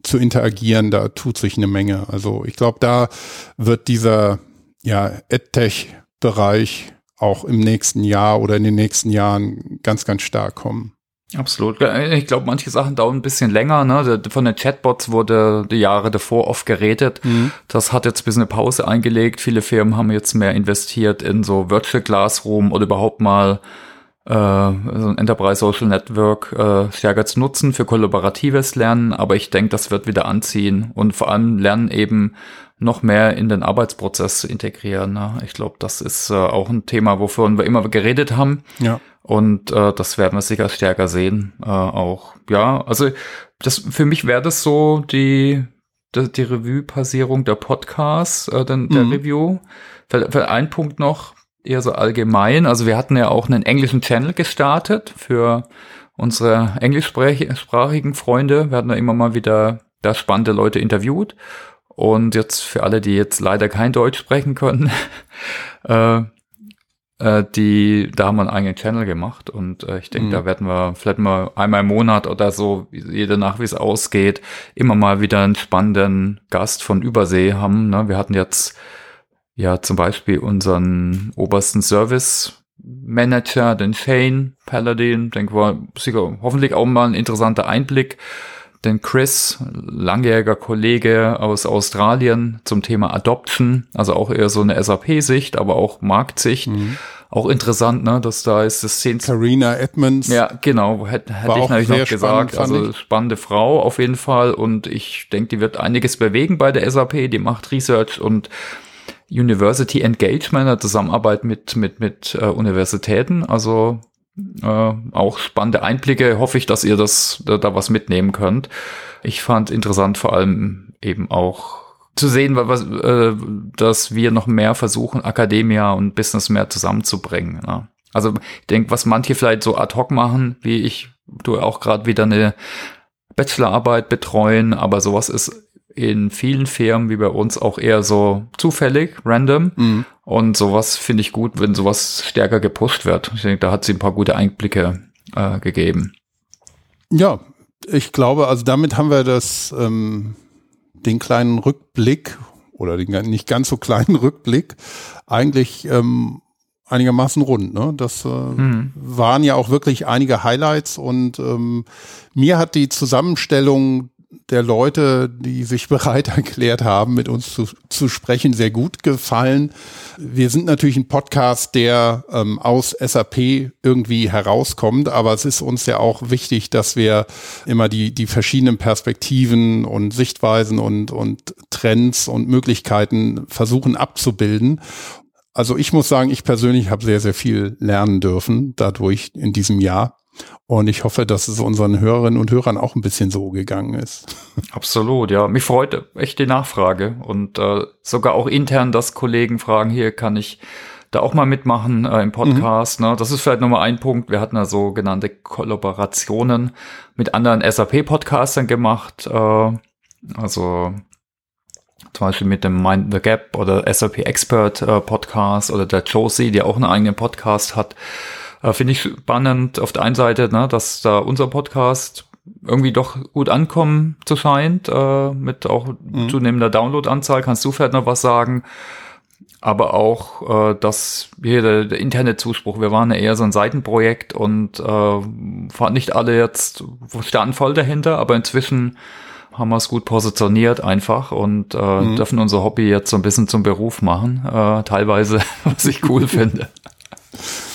zu interagieren, da tut sich eine Menge. Also ich glaube, da wird dieser ja, EdTech-Bereich auch im nächsten Jahr oder in den nächsten Jahren ganz, ganz stark kommen. Absolut. Ich glaube, manche Sachen dauern ein bisschen länger. Ne? Von den Chatbots wurde die Jahre davor oft geredet. Mhm. Das hat jetzt ein bisschen eine Pause eingelegt. Viele Firmen haben jetzt mehr investiert in so Virtual Classroom oder überhaupt mal äh, so ein Enterprise Social Network äh, stärker zu nutzen für kollaboratives Lernen. Aber ich denke, das wird wieder anziehen und vor allem Lernen eben noch mehr in den Arbeitsprozess zu integrieren. Ne? Ich glaube, das ist äh, auch ein Thema, wovon wir immer geredet haben. Ja. Und äh, das werden wir sicher stärker sehen. Äh, auch, ja, also das für mich wäre das so die, die, die Revue-Passierung der Podcasts, äh, den, der mhm. Review. Für, für ein Punkt noch, eher so allgemein. Also wir hatten ja auch einen englischen Channel gestartet für unsere englischsprachigen Freunde. Wir hatten da immer mal wieder da spannende Leute interviewt. Und jetzt für alle, die jetzt leider kein Deutsch sprechen können, äh, äh, die, da haben wir einen eigenen Channel gemacht und äh, ich denke, mhm. da werden wir vielleicht mal einmal im Monat oder so, jede Nacht, wie es ausgeht, immer mal wieder einen spannenden Gast von Übersee haben. Ne? Wir hatten jetzt ja zum Beispiel unseren obersten Service Manager, den Shane Paladin, denke war sicher hoffentlich auch mal ein interessanter Einblick den Chris, langjähriger Kollege aus Australien zum Thema Adoption, also auch eher so eine SAP-Sicht, aber auch Marktsicht. Mhm. Auch interessant, ne, dass da ist das Szenen. Carina Edmonds. Ja, genau, hätte, hätte ich natürlich noch gesagt. Spannend, also spannende Frau auf jeden Fall und ich denke, die wird einiges bewegen bei der SAP, die macht Research und University Engagement, eine Zusammenarbeit mit, mit, mit äh, Universitäten. Also äh, auch spannende Einblicke. Hoffe ich, dass ihr das da, da was mitnehmen könnt. Ich fand interessant vor allem eben auch zu sehen, was, äh, dass wir noch mehr versuchen, Akademia und Business mehr zusammenzubringen. Ja. Also ich denke, was manche vielleicht so ad hoc machen, wie ich, du auch gerade wieder eine Bachelorarbeit betreuen, aber sowas ist in vielen Firmen wie bei uns auch eher so zufällig, random. Mhm. Und sowas finde ich gut, wenn sowas stärker gepusht wird. Ich denke, da hat sie ein paar gute Einblicke äh, gegeben. Ja, ich glaube, also damit haben wir das, ähm, den kleinen Rückblick oder den nicht ganz so kleinen Rückblick eigentlich ähm, einigermaßen rund. Ne? Das äh, mhm. waren ja auch wirklich einige Highlights und ähm, mir hat die Zusammenstellung der Leute, die sich bereit erklärt haben, mit uns zu, zu sprechen, sehr gut gefallen. Wir sind natürlich ein Podcast, der ähm, aus SAP irgendwie herauskommt, aber es ist uns ja auch wichtig, dass wir immer die, die verschiedenen Perspektiven und Sichtweisen und, und Trends und Möglichkeiten versuchen abzubilden. Also ich muss sagen, ich persönlich habe sehr, sehr viel lernen dürfen dadurch in diesem Jahr. Und ich hoffe, dass es unseren Hörerinnen und Hörern auch ein bisschen so gegangen ist. Absolut, ja. Mich freut echt die Nachfrage und äh, sogar auch intern, dass Kollegen fragen, hier kann ich da auch mal mitmachen äh, im Podcast. Mhm. Ne? Das ist vielleicht nochmal ein Punkt. Wir hatten ja sogenannte Kollaborationen mit anderen SAP-Podcastern gemacht. Äh, also zum Beispiel mit dem Mind the Gap oder SAP Expert äh, Podcast oder der Josie, der auch einen eigenen Podcast hat. Äh, Finde ich spannend auf der einen Seite, ne, dass da unser Podcast irgendwie doch gut ankommen zu scheint, äh, mit auch mhm. zunehmender Downloadanzahl. Kannst du vielleicht noch was sagen? Aber auch, äh, dass hier der, der interne Zuspruch, wir waren ja eher so ein Seitenprojekt und äh, nicht alle jetzt standen voll dahinter, aber inzwischen haben wir es gut positioniert einfach und äh, mhm. dürfen unser Hobby jetzt so ein bisschen zum Beruf machen, äh, teilweise, was ich cool finde.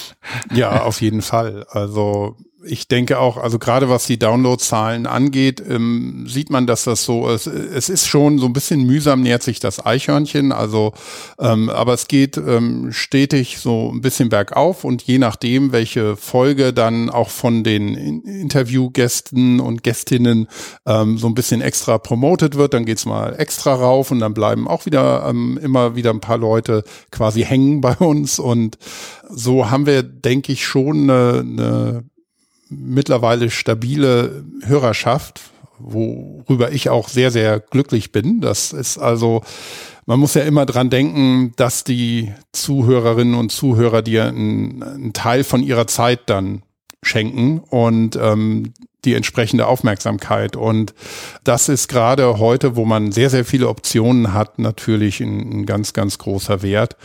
Ja, auf jeden Fall. Also ich denke auch, also gerade was die Downloadzahlen angeht, ähm, sieht man, dass das so ist. Es ist schon so ein bisschen mühsam nähert sich das Eichhörnchen, also ähm, aber es geht ähm, stetig so ein bisschen bergauf und je nachdem, welche Folge dann auch von den Interviewgästen und Gästinnen ähm, so ein bisschen extra promotet wird, dann geht's mal extra rauf und dann bleiben auch wieder ähm, immer wieder ein paar Leute quasi hängen bei uns und so haben wir, denke ich, schon eine, eine mittlerweile stabile Hörerschaft, worüber ich auch sehr, sehr glücklich bin. Das ist also, man muss ja immer dran denken, dass die Zuhörerinnen und Zuhörer dir einen, einen Teil von ihrer Zeit dann schenken und ähm, die entsprechende Aufmerksamkeit. Und das ist gerade heute, wo man sehr, sehr viele Optionen hat, natürlich ein, ein ganz, ganz großer Wert.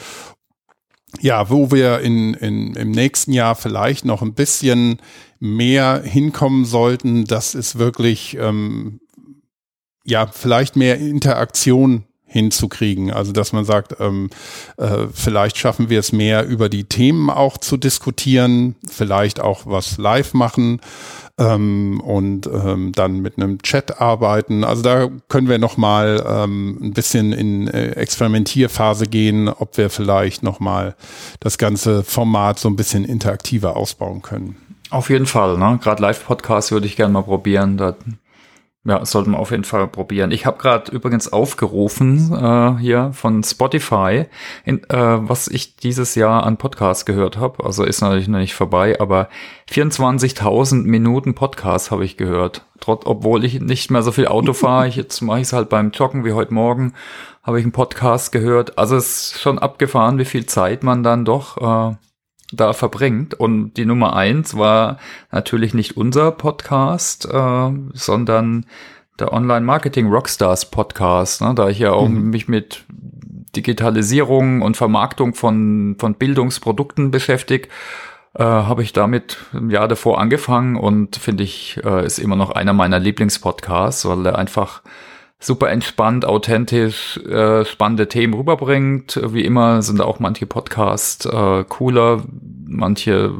Ja, wo wir in, in, im nächsten Jahr vielleicht noch ein bisschen mehr hinkommen sollten, das ist wirklich, ähm, ja, vielleicht mehr Interaktion hinzukriegen. Also dass man sagt, ähm, äh, vielleicht schaffen wir es mehr über die Themen auch zu diskutieren, vielleicht auch was live machen ähm, und ähm, dann mit einem Chat arbeiten. Also da können wir noch mal ähm, ein bisschen in äh, Experimentierphase gehen, ob wir vielleicht noch mal das ganze Format so ein bisschen interaktiver ausbauen können. Auf jeden Fall, ne? Gerade Live-Podcast würde ich gerne mal probieren. Da ja, sollten wir auf jeden Fall probieren. Ich habe gerade übrigens aufgerufen äh, hier von Spotify, in, äh, was ich dieses Jahr an Podcasts gehört habe. Also ist natürlich noch nicht vorbei, aber 24.000 Minuten Podcast habe ich gehört. Trotz, obwohl ich nicht mehr so viel Auto fahre. Jetzt mache ich es halt beim Joggen wie heute Morgen. Habe ich einen Podcast gehört. Also es ist schon abgefahren, wie viel Zeit man dann doch äh, da verbringt. Und die Nummer eins war natürlich nicht unser Podcast, äh, sondern der Online Marketing Rockstars Podcast, ne, da ich ja auch mhm. mich mit Digitalisierung und Vermarktung von, von Bildungsprodukten beschäftige, äh, habe ich damit im Jahr davor angefangen und finde ich, äh, ist immer noch einer meiner Lieblingspodcasts, weil er einfach super entspannt, authentisch, äh, spannende Themen rüberbringt. Wie immer sind auch manche Podcasts äh, cooler, manche,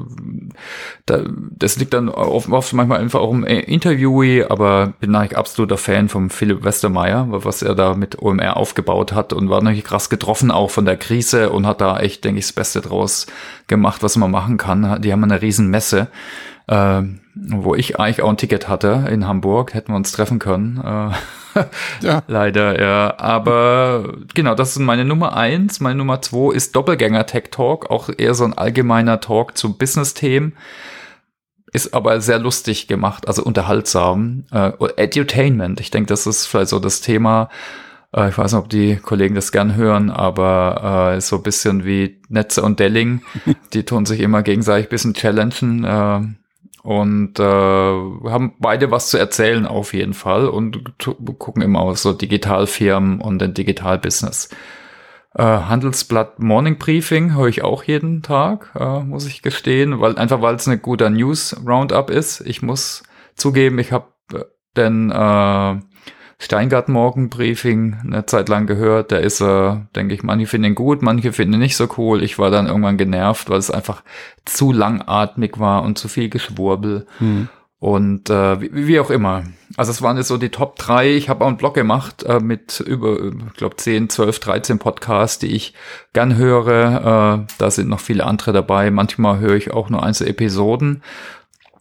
da, das liegt dann oft, oft manchmal einfach auch im Interviewee, aber bin eigentlich absoluter Fan vom Philipp Westermeier, was er da mit OMR aufgebaut hat und war natürlich krass getroffen auch von der Krise und hat da echt, denke ich, das Beste draus gemacht, was man machen kann. Die haben eine riesen Messe äh, wo ich eigentlich auch ein Ticket hatte in Hamburg, hätten wir uns treffen können. Äh, ja. Leider, ja. Aber genau, das ist meine Nummer eins. Meine Nummer zwei ist Doppelgänger Tech Talk, auch eher so ein allgemeiner Talk zu Business-Themen. Ist aber sehr lustig gemacht, also unterhaltsam. Äh, Edutainment, ich denke, das ist vielleicht so das Thema, äh, ich weiß nicht, ob die Kollegen das gern hören, aber äh, so ein bisschen wie Netze und Delling. Die tun sich immer gegenseitig ein bisschen challengen. Äh, und äh, haben beide was zu erzählen auf jeden Fall und gucken immer auf so Digitalfirmen und den Digitalbusiness. Äh, Handelsblatt Morning Briefing höre ich auch jeden Tag, äh, muss ich gestehen, weil einfach weil es eine guter News Roundup ist. Ich muss zugeben, ich habe äh, den äh, Steingart Morgenbriefing eine Zeit lang gehört. Der ist, äh, denke ich, manche finden ihn gut, manche finden ihn nicht so cool. Ich war dann irgendwann genervt, weil es einfach zu langatmig war und zu viel Geschwurbel. Hm. Und äh, wie, wie, auch immer. Also es waren jetzt so die Top 3. Ich habe auch einen Blog gemacht äh, mit über, ich glaube, 10, 12, 13 Podcasts, die ich gern höre. Äh, da sind noch viele andere dabei. Manchmal höre ich auch nur einzelne Episoden.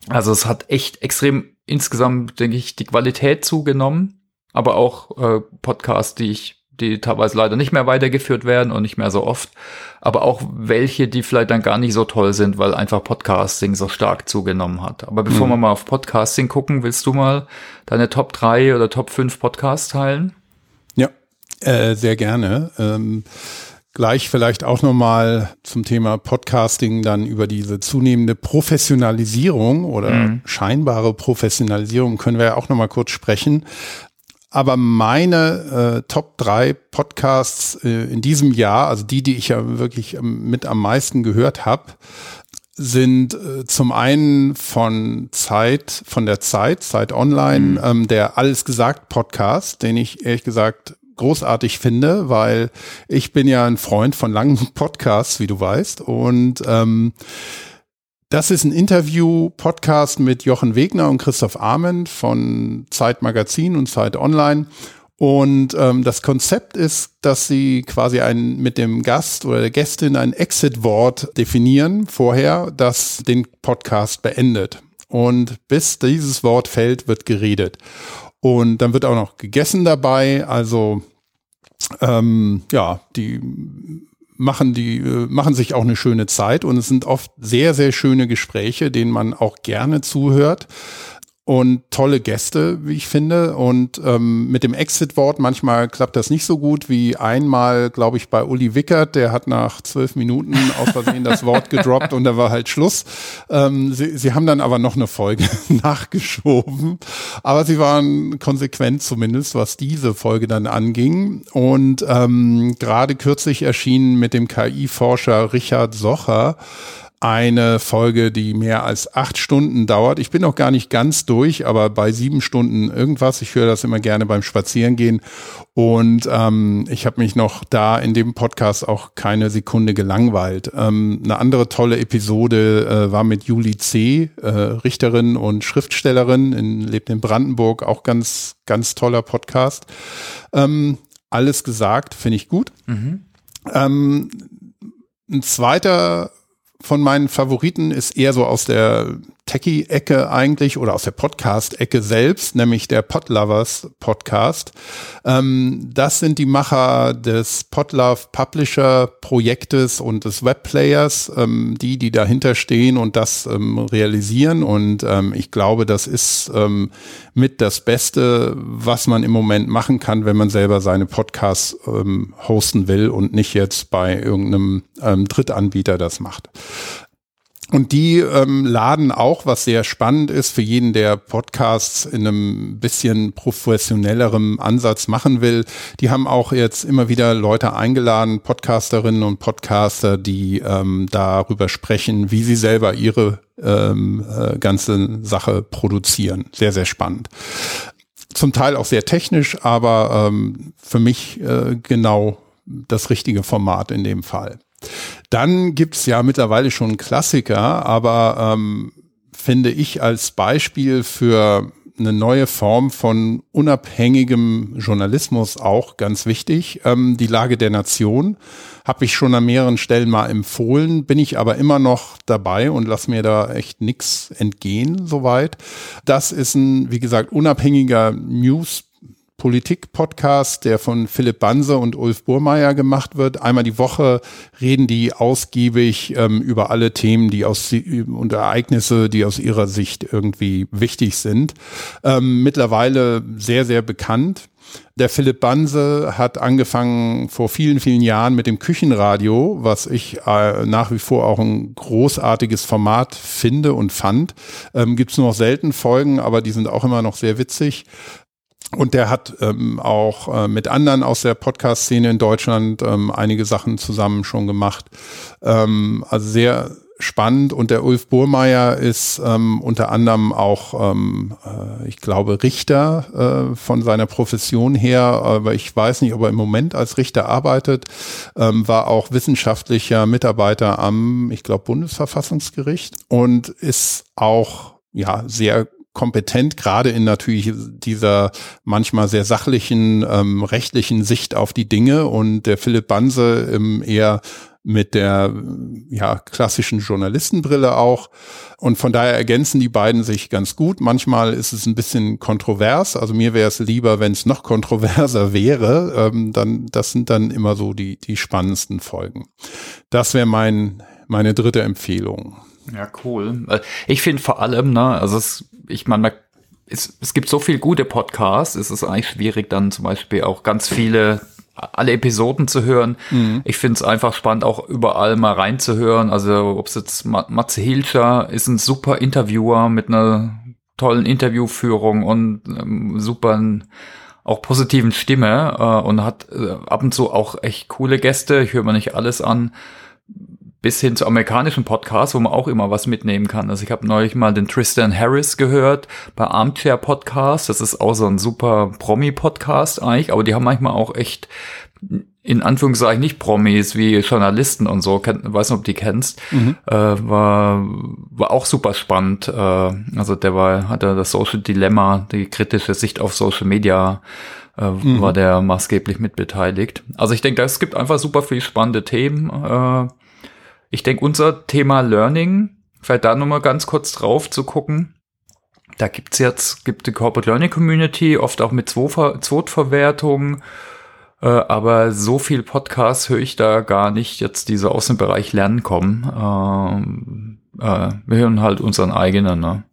Also es hat echt extrem insgesamt, denke ich, die Qualität zugenommen aber auch äh, Podcasts, die ich, die teilweise leider nicht mehr weitergeführt werden und nicht mehr so oft, aber auch welche, die vielleicht dann gar nicht so toll sind, weil einfach Podcasting so stark zugenommen hat. Aber bevor mhm. wir mal auf Podcasting gucken, willst du mal deine Top 3 oder Top 5 Podcasts teilen? Ja, äh, sehr gerne. Ähm Gleich vielleicht auch nochmal zum Thema Podcasting dann über diese zunehmende Professionalisierung oder mhm. scheinbare Professionalisierung können wir ja auch nochmal kurz sprechen. Aber meine äh, Top 3 Podcasts äh, in diesem Jahr, also die, die ich ja wirklich ähm, mit am meisten gehört habe, sind äh, zum einen von Zeit, von der Zeit, Zeit Online, mhm. ähm, der Alles gesagt Podcast, den ich ehrlich gesagt großartig finde, weil ich bin ja ein Freund von langen Podcasts, wie du weißt. Und ähm, das ist ein Interview-Podcast mit Jochen Wegner und Christoph Ahmed von Zeit Magazin und Zeit Online. Und ähm, das Konzept ist, dass sie quasi ein, mit dem Gast oder der Gästin ein Exit-Wort definieren vorher, das den Podcast beendet. Und bis dieses Wort fällt, wird geredet. Und dann wird auch noch gegessen dabei. Also ähm, ja, die machen die, äh, machen sich auch eine schöne Zeit und es sind oft sehr, sehr schöne Gespräche, denen man auch gerne zuhört und tolle Gäste, wie ich finde. Und ähm, mit dem Exit-Wort manchmal klappt das nicht so gut wie einmal, glaube ich, bei Uli Wickert. Der hat nach zwölf Minuten aus Versehen das Wort gedroppt und da war halt Schluss. Ähm, sie, sie haben dann aber noch eine Folge nachgeschoben. Aber sie waren konsequent zumindest, was diese Folge dann anging. Und ähm, gerade kürzlich erschienen mit dem KI-Forscher Richard Socher eine Folge, die mehr als acht Stunden dauert. Ich bin noch gar nicht ganz durch, aber bei sieben Stunden irgendwas. Ich höre das immer gerne beim Spazierengehen. Und ähm, ich habe mich noch da in dem Podcast auch keine Sekunde gelangweilt. Ähm, eine andere tolle Episode äh, war mit Julie C., äh, Richterin und Schriftstellerin, in, lebt in Brandenburg, auch ganz, ganz toller Podcast. Ähm, alles gesagt, finde ich gut. Mhm. Ähm, ein zweiter von meinen Favoriten ist eher so aus der Techie-Ecke eigentlich oder aus der Podcast-Ecke selbst, nämlich der Podlovers Podcast. Ähm, das sind die Macher des Podlove Publisher Projektes und des Webplayers, ähm, die, die dahinter stehen und das ähm, realisieren. Und ähm, ich glaube, das ist ähm, mit das Beste, was man im Moment machen kann, wenn man selber seine Podcasts ähm, hosten will und nicht jetzt bei irgendeinem Drittanbieter das macht. Und die ähm, laden auch, was sehr spannend ist für jeden, der Podcasts in einem bisschen professionellerem Ansatz machen will. Die haben auch jetzt immer wieder Leute eingeladen, Podcasterinnen und Podcaster, die ähm, darüber sprechen, wie sie selber ihre ähm, äh, ganze Sache produzieren. Sehr, sehr spannend. Zum Teil auch sehr technisch, aber ähm, für mich äh, genau das richtige Format in dem Fall. Dann gibt's ja mittlerweile schon Klassiker, aber ähm, finde ich als Beispiel für eine neue Form von unabhängigem Journalismus auch ganz wichtig. Ähm, die Lage der Nation habe ich schon an mehreren Stellen mal empfohlen, bin ich aber immer noch dabei und lass mir da echt nichts entgehen soweit. Das ist ein, wie gesagt, unabhängiger News Politik-Podcast, der von Philipp Banse und Ulf Burmeier gemacht wird. Einmal die Woche reden die ausgiebig ähm, über alle Themen, die aus und Ereignisse, die aus ihrer Sicht irgendwie wichtig sind. Ähm, mittlerweile sehr, sehr bekannt. Der Philipp Banse hat angefangen vor vielen, vielen Jahren mit dem Küchenradio, was ich äh, nach wie vor auch ein großartiges Format finde und fand. Ähm, Gibt es nur noch selten Folgen, aber die sind auch immer noch sehr witzig. Und der hat ähm, auch äh, mit anderen aus der Podcast-Szene in Deutschland ähm, einige Sachen zusammen schon gemacht. Ähm, also sehr spannend. Und der Ulf Burmeier ist ähm, unter anderem auch, ähm, äh, ich glaube, Richter äh, von seiner Profession her, aber ich weiß nicht, ob er im Moment als Richter arbeitet, ähm, war auch wissenschaftlicher Mitarbeiter am, ich glaube, Bundesverfassungsgericht und ist auch ja sehr kompetent, gerade in natürlich dieser manchmal sehr sachlichen, ähm, rechtlichen Sicht auf die Dinge und der Philipp Banse ähm, eher mit der ja klassischen Journalistenbrille auch und von daher ergänzen die beiden sich ganz gut. Manchmal ist es ein bisschen kontrovers, also mir wäre es lieber, wenn es noch kontroverser wäre. Ähm, dann das sind dann immer so die die spannendsten Folgen. Das wäre mein meine dritte Empfehlung. Ja, cool. Äh, ich finde vor allem, ne, also es, ich meine, es, es gibt so viel gute Podcasts, es ist eigentlich schwierig, dann zum Beispiel auch ganz viele alle Episoden zu hören. Mhm. Ich finde es einfach spannend, auch überall mal reinzuhören. Also ob es jetzt Matze Hilscher ist ein super Interviewer mit einer tollen Interviewführung und ähm, super auch positiven Stimme äh, und hat äh, ab und zu auch echt coole Gäste. Ich höre mir nicht alles an bis hin zu amerikanischen Podcasts, wo man auch immer was mitnehmen kann. Also ich habe neulich mal den Tristan Harris gehört bei Armchair Podcast. Das ist auch so ein super Promi-Podcast eigentlich, aber die haben manchmal auch echt in Anführungszeichen nicht Promis wie Journalisten und so, kenn, weiß nicht, ob die kennst, mhm. äh, war, war auch super spannend. Äh, also der war, hatte das Social Dilemma, die kritische Sicht auf Social Media, äh, mhm. war der maßgeblich mitbeteiligt. Also ich denke, es gibt einfach super viel spannende Themen. Äh, ich denke, unser Thema Learning, vielleicht da nochmal ganz kurz drauf zu gucken. Da gibt's jetzt, gibt die Corporate Learning Community, oft auch mit Zwotverwertung. Äh, aber so viel Podcasts höre ich da gar nicht jetzt, die so aus dem Bereich Lernen kommen. Ähm, äh, wir hören halt unseren eigenen, ne?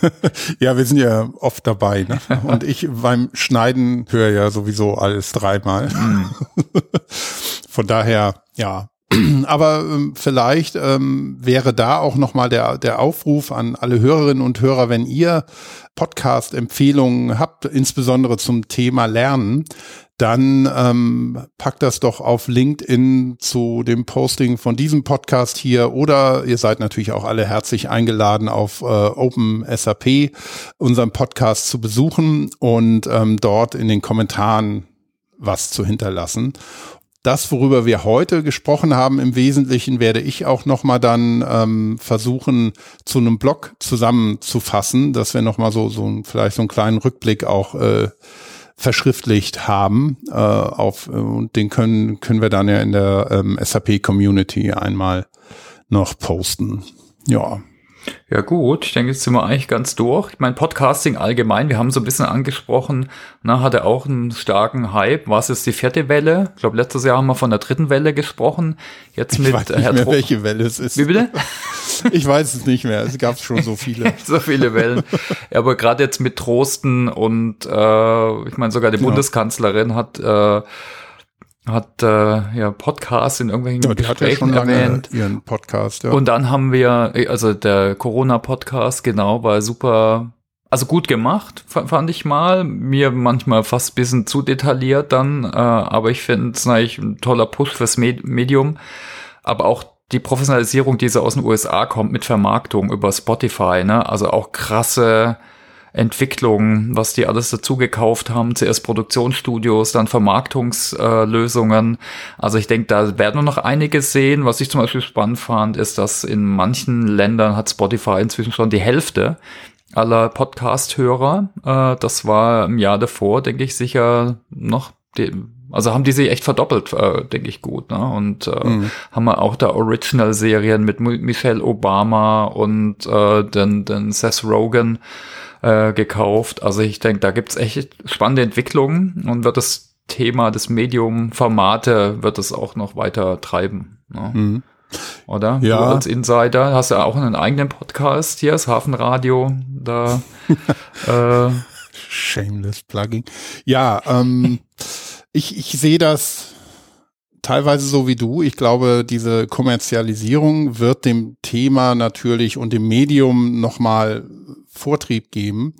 ja, wir sind ja oft dabei, ne? Und ich beim Schneiden höre ja sowieso alles dreimal. Mm. Von daher, ja, aber ähm, vielleicht ähm, wäre da auch nochmal der, der Aufruf an alle Hörerinnen und Hörer, wenn ihr Podcast-Empfehlungen habt, insbesondere zum Thema Lernen, dann ähm, packt das doch auf LinkedIn zu dem Posting von diesem Podcast hier. Oder ihr seid natürlich auch alle herzlich eingeladen, auf äh, Open SAP unseren Podcast zu besuchen und ähm, dort in den Kommentaren was zu hinterlassen das, worüber wir heute gesprochen haben, im Wesentlichen werde ich auch nochmal dann ähm, versuchen, zu einem Blog zusammenzufassen, dass wir nochmal so, so vielleicht so einen kleinen Rückblick auch äh, verschriftlicht haben äh, auf und den können können wir dann ja in der ähm, SAP Community einmal noch posten. Ja, ja gut, ich denke, jetzt sind wir eigentlich ganz durch. Ich meine, Podcasting allgemein, wir haben so ein bisschen angesprochen, na, hatte auch einen starken Hype. Was ist die vierte Welle? Ich glaube, letztes Jahr haben wir von der dritten Welle gesprochen. Jetzt ich mit weiß nicht Herr mehr, Tro welche Welle es ist. Wie bitte? ich weiß es nicht mehr. Es gab schon so viele. so viele Wellen. Ja, aber gerade jetzt mit Trosten und äh, ich meine, sogar die Genau. Bundeskanzlerin hat äh, hat äh, ja Podcasts in irgendwelchen Ja, Gesprächen erwähnt. ihren Podcast. Ja. Und dann haben wir, also der Corona-Podcast, genau, war super, also gut gemacht, fa- fand ich mal. Mir manchmal fast ein bisschen zu detailliert dann, äh, aber ich finde es eigentlich ein toller Push fürs Med Medium. Aber auch die Professionalisierung, die so aus den USA kommt mit Vermarktung über Spotify, ne? Also auch krasse Entwicklungen, was die alles dazu gekauft haben. Zuerst Produktionsstudios, dann Vermarktungslösungen. also ich denke, da werden wir noch einiges sehen. Was ich zum Beispiel spannend fand, ist, dass in manchen Ländern hat Spotify inzwischen schon die Hälfte aller Podcast-Hörer. Äh, das war im Jahr davor, denke ich, sicher noch die, also haben die sich echt verdoppelt, äh, denke ich gut. Ne? Und äh, Mhm. haben wir auch da Original-Serien mit Mi- Michelle Obama und äh, den, den Seth Rogen äh, gekauft. Also ich denke, da gibt's echt spannende Entwicklungen und wird das Thema des Medium-Formate wird es auch noch weiter treiben. Ne? Mhm. Oder? Ja. Du als Insider hast ja auch einen eigenen Podcast hier, das Hafenradio. Da äh, Shameless Plugging. Ja, ähm, ich, ich sehe das teilweise so wie du. Ich glaube, diese Kommerzialisierung wird dem Thema natürlich und dem Medium nochmal Vortrieb geben.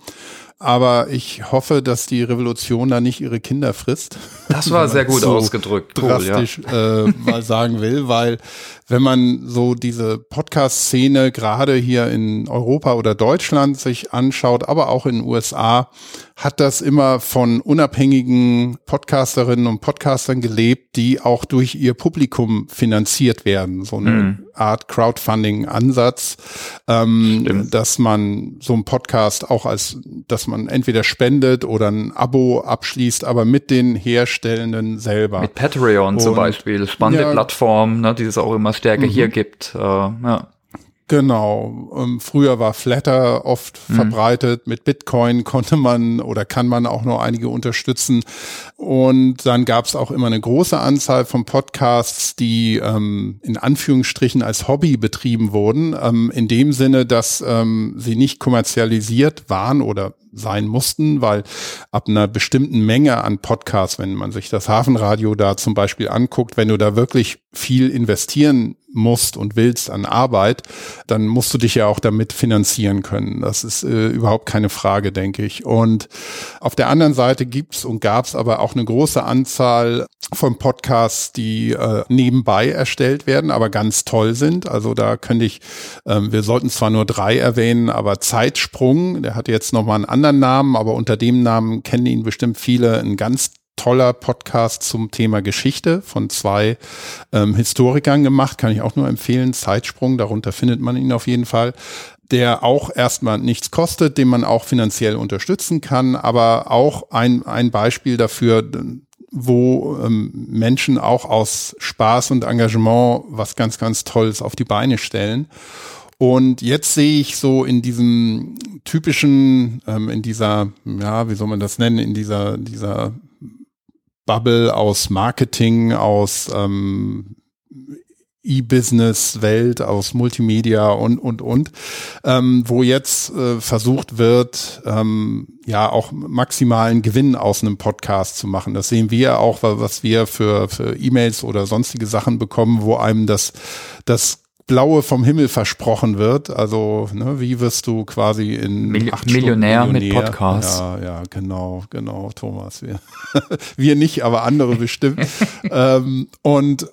Aber ich hoffe, dass die Revolution da nicht ihre Kinder frisst. das war sehr gut So ausgedrückt. Cool, ja. drastisch äh, mal sagen will, weil wenn man so diese Podcast-Szene gerade hier in Europa oder Deutschland sich anschaut, aber auch in den USA, hat das immer von unabhängigen Podcasterinnen und Podcastern gelebt, die auch durch ihr Publikum finanziert werden. So eine Mhm. Art Crowdfunding-Ansatz, ähm, dass man so einen Podcast auch als, dass man entweder spendet oder ein Abo abschließt, aber mit den Herstellenden selber. Mit Patreon zum Und- Beispiel. Spannende Ja. Plattform, ne, die es auch immer stärker Mhm. hier gibt. Äh, ja. Genau. Ähm, früher war Flatter oft Mhm. verbreitet. Mit Bitcoin konnte man oder kann man auch noch einige unterstützen. Und dann gab es auch immer eine große Anzahl von Podcasts, die ähm, in Anführungsstrichen als Hobby betrieben wurden. Ähm, in dem Sinne, dass ähm, sie nicht kommerzialisiert waren oder sein mussten, weil ab einer bestimmten Menge an Podcasts, wenn man sich das Hafenradio da zum Beispiel anguckt, wenn du da wirklich viel investieren musst und willst an Arbeit, dann musst du dich ja auch damit finanzieren können. Das ist äh, überhaupt keine Frage, denke ich. Und auf der anderen Seite gibt's und gab's aber auch eine große Anzahl von Podcasts, die äh, nebenbei erstellt werden, aber ganz toll sind. Also da könnte ich, ähm, wir sollten zwar nur drei erwähnen, aber Zeitsprung, der hat jetzt nochmal einen anderen Namen, aber unter dem Namen kennen ihn bestimmt viele, ein ganz toller Podcast zum Thema Geschichte von zwei ähm, Historikern gemacht, kann ich auch nur empfehlen. Zeitsprung, darunter findet man ihn auf jeden Fall der auch erstmal nichts kostet, den man auch finanziell unterstützen kann, aber auch ein, ein Beispiel dafür, wo ähm, Menschen auch aus Spaß und Engagement was ganz, ganz Tolles auf die Beine stellen. Und jetzt sehe ich so in diesem typischen, ähm, in dieser, ja, wie soll man das nennen, in dieser, dieser Bubble aus Marketing, aus ähm, E-Business-Welt, aus Multimedia und, und, und, ähm, wo jetzt äh, versucht wird, ähm, ja auch maximalen Gewinn aus einem Podcast zu machen. Das sehen wir auch, was wir für, für E-Mails oder sonstige Sachen bekommen, wo einem das, das Blaue vom Himmel versprochen wird. Also, ne, wie wirst du quasi in Mil Millionär, Millionär, mit Podcast. Ja, ja, genau, genau, Thomas. Wir, wir nicht, aber andere bestimmt. ähm, und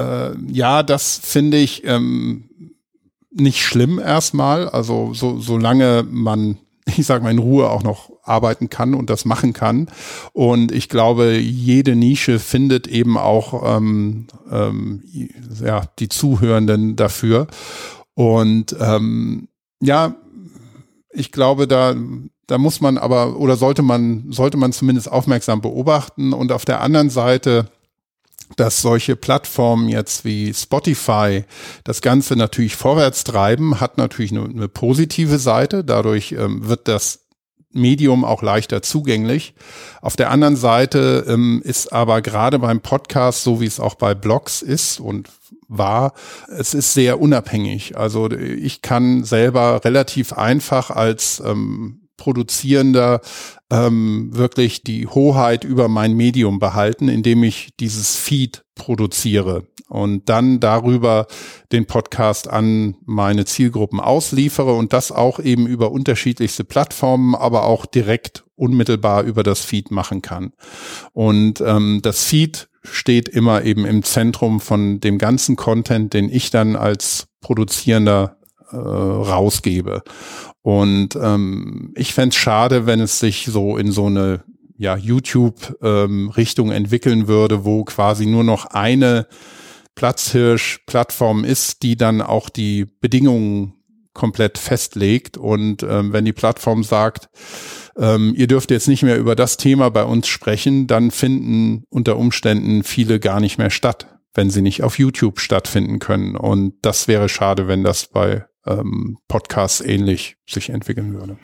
äh, ja, das finde ich ähm, nicht schlimm erstmal. Also so, solange man ich sage mal, in Ruhe auch noch arbeiten kann und das machen kann. Und ich glaube, jede Nische findet eben auch ähm, ähm, ja, die Zuhörenden dafür. Und ähm, ja, ich glaube, da, da muss man aber oder sollte man, sollte man zumindest aufmerksam beobachten. Und auf der anderen Seite dass solche Plattformen jetzt wie Spotify das Ganze natürlich vorwärts treiben, hat natürlich eine, eine positive Seite. Dadurch ähm, wird das Medium auch leichter zugänglich. Auf der anderen Seite ähm, ist aber gerade beim Podcast, so wie es auch bei Blogs ist und war, es ist sehr unabhängig. Also ich kann selber relativ einfach als ähm, Produzierender ähm, wirklich die Hoheit über mein Medium behalten, indem ich dieses Feed produziere und dann darüber den Podcast an meine Zielgruppen ausliefere und das auch eben über unterschiedlichste Plattformen, aber auch direkt unmittelbar über das Feed machen kann. Und ähm, das Feed steht immer eben im Zentrum von dem ganzen Content, den ich dann als Produzierender äh, rausgebe. Und ähm, ich fände schade, wenn es sich so in so eine ja, YouTube-Richtung ähm, entwickeln würde, wo quasi nur noch eine Platzhirsch-Plattform ist, die dann auch die Bedingungen komplett festlegt. Und ähm, wenn die Plattform sagt, ähm, ihr dürft jetzt nicht mehr über das Thema bei uns sprechen, dann finden unter Umständen viele gar nicht mehr statt, wenn sie nicht auf YouTube stattfinden können. Und das wäre schade, wenn das bei ähm, Podcasts ähnlich sich entwickeln würde.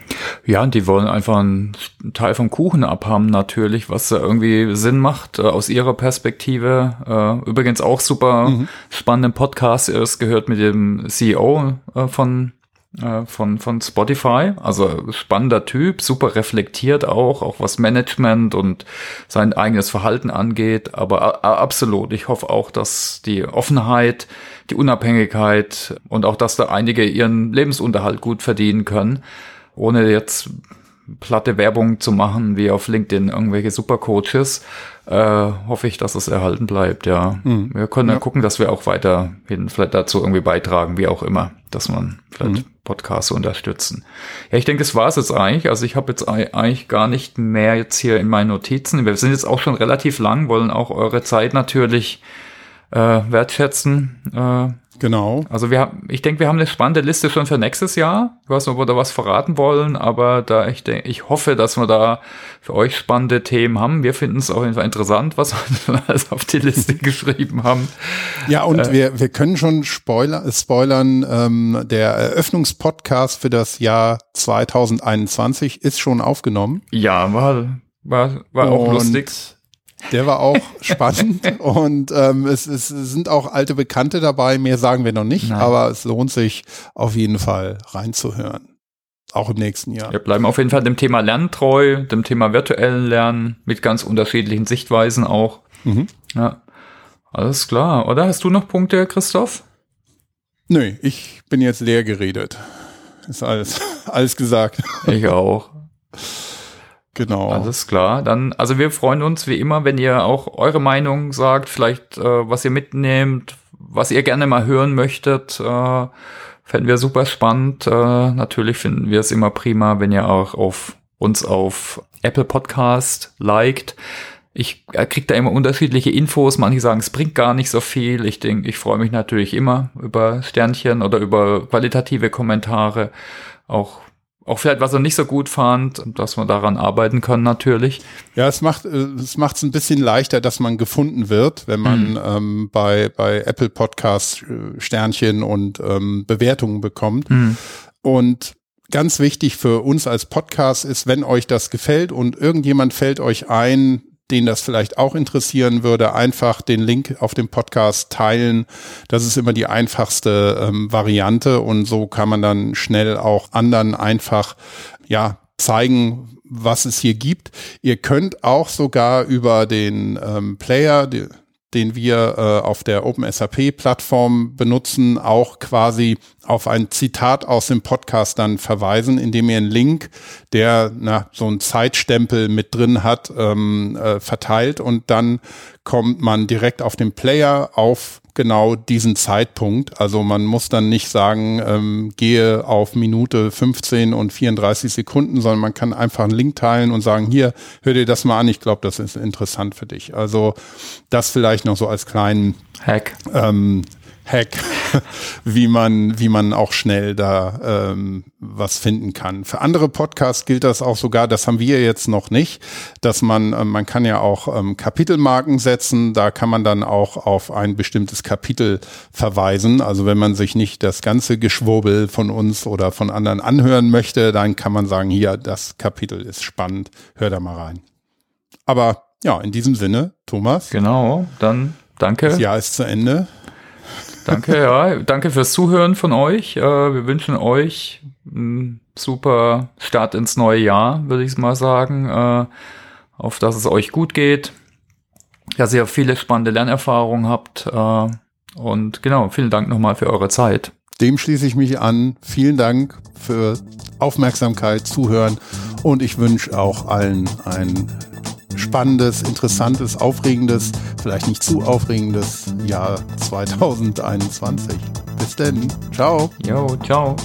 Ja, und die wollen einfach einen Teil vom Kuchen abhaben natürlich, was irgendwie Sinn macht äh, aus ihrer Perspektive. Äh, übrigens auch super mhm. spannenden Podcast. Es gehört mit dem CEO äh, von äh, von, von Spotify. Also spannender Typ, super reflektiert auch, auch was Management und sein eigenes Verhalten angeht. Aber absolut, ich hoffe auch, dass die Offenheit, die Unabhängigkeit und auch, dass da einige ihren Lebensunterhalt gut verdienen können, ohne jetzt platte Werbung zu machen, wie auf LinkedIn irgendwelche Supercoaches, äh, hoffe ich, dass es erhalten bleibt, ja. Mhm. Wir können ja. dann gucken, dass wir auch weiterhin vielleicht dazu irgendwie beitragen, wie auch immer, dass man vielleicht mhm. Podcasts unterstützen. Ja, ich denke, das war es jetzt eigentlich. Also ich habe jetzt eigentlich gar nicht mehr jetzt hier in meinen Notizen. Wir sind jetzt auch schon relativ lang, wollen auch eure Zeit natürlich äh, wertschätzen. Äh, Genau. Also wir haben, ich denke, wir haben eine spannende Liste schon für nächstes Jahr. Ich weiß nicht, ob wir da was verraten wollen, aber da ich denke, ich hoffe, dass wir da für euch spannende Themen haben. Wir finden es auf jeden Fall interessant, was wir alles auf die Liste geschrieben haben. Ja, und äh, wir, wir können schon Spoiler, spoilern, ähm, der Eröffnungspodcast für das Jahr 2021 ist schon aufgenommen. Ja, war, war, war auch lustig. Der war auch spannend und ähm, es, es sind auch alte Bekannte dabei. Mehr sagen wir noch nicht, Nein. aber es lohnt sich auf jeden Fall reinzuhören. Auch im nächsten Jahr. Wir bleiben auf jeden Fall dem Thema Lernen treu, dem Thema virtuellen Lernen mit ganz unterschiedlichen Sichtweisen auch. Mhm. Ja, alles klar. Oder hast du noch Punkte, Christoph? Nö, ich bin jetzt leer geredet. Ist alles, alles gesagt. Ich auch. Genau. Alles klar. Dann, also wir freuen uns wie immer, wenn ihr auch eure Meinung sagt, vielleicht äh, was ihr mitnehmt, was ihr gerne mal hören möchtet. Äh, fänden wir super spannend. Äh, natürlich finden wir es immer prima, wenn ihr auch auf uns auf Apple Podcast liked. Ich äh, kriege da immer unterschiedliche Infos. Manche sagen, es bringt gar nicht so viel. Ich denke, ich freue mich natürlich immer über Sternchen oder über qualitative Kommentare. Auch auch vielleicht, was er nicht so gut fand, dass man daran arbeiten kann natürlich. Ja, es macht äh, es macht es ein bisschen leichter, dass man gefunden wird, wenn man mhm. ähm, bei bei Apple Podcasts äh, Sternchen und ähm, Bewertungen bekommt. Mhm. Und ganz wichtig für uns als Podcast ist, wenn euch das gefällt und irgendjemand fällt euch ein, den das vielleicht auch interessieren würde, einfach den Link auf dem Podcast teilen. Das ist immer die einfachste ähm, Variante und so kann man dann schnell auch anderen einfach ja zeigen, was es hier gibt. Ihr könnt auch sogar über den ähm, Player, die, den wir äh, auf der OpenSAP-Plattform benutzen, auch quasi auf ein Zitat aus dem Podcast dann verweisen, indem ihr einen Link, der na, so einen Zeitstempel mit drin hat, ähm, äh, verteilt. Und dann kommt man direkt auf den Player auf genau diesen Zeitpunkt. Also man muss dann nicht sagen, ähm, gehe auf Minute 15 und 34 Sekunden, sondern man kann einfach einen Link teilen und sagen, hier, hör dir das mal an, ich glaube, das ist interessant für dich. Also das vielleicht noch so als kleinen Hack. Ähm, Hack, wie man, wie man auch schnell da ähm, was finden kann. Für andere Podcasts gilt das auch sogar, das haben wir jetzt noch nicht, dass man, äh, man kann ja auch ähm, Kapitelmarken setzen, da kann man dann auch auf ein bestimmtes Kapitel verweisen. Also wenn man sich nicht das ganze Geschwurbel von uns oder von anderen anhören möchte, dann kann man sagen, hier, das Kapitel ist spannend, hör da mal rein. Aber ja, in diesem Sinne, Thomas. Genau, dann danke. Das Jahr ist zu Ende. Danke, ja. Danke fürs Zuhören von euch. Äh, wir wünschen euch einen super Start ins neue Jahr, würde ich mal sagen. Äh, auf dass es euch gut geht. Dass ihr viele spannende Lernerfahrungen habt. Äh, und genau, vielen Dank nochmal für eure Zeit. Dem schließe ich mich an. Vielen Dank für Aufmerksamkeit, Zuhören und ich wünsche auch allen ein spannendes, interessantes, aufregendes, vielleicht nicht zu aufregendes Jahr 2021. Bis denn. Ciao. Jo, ciao.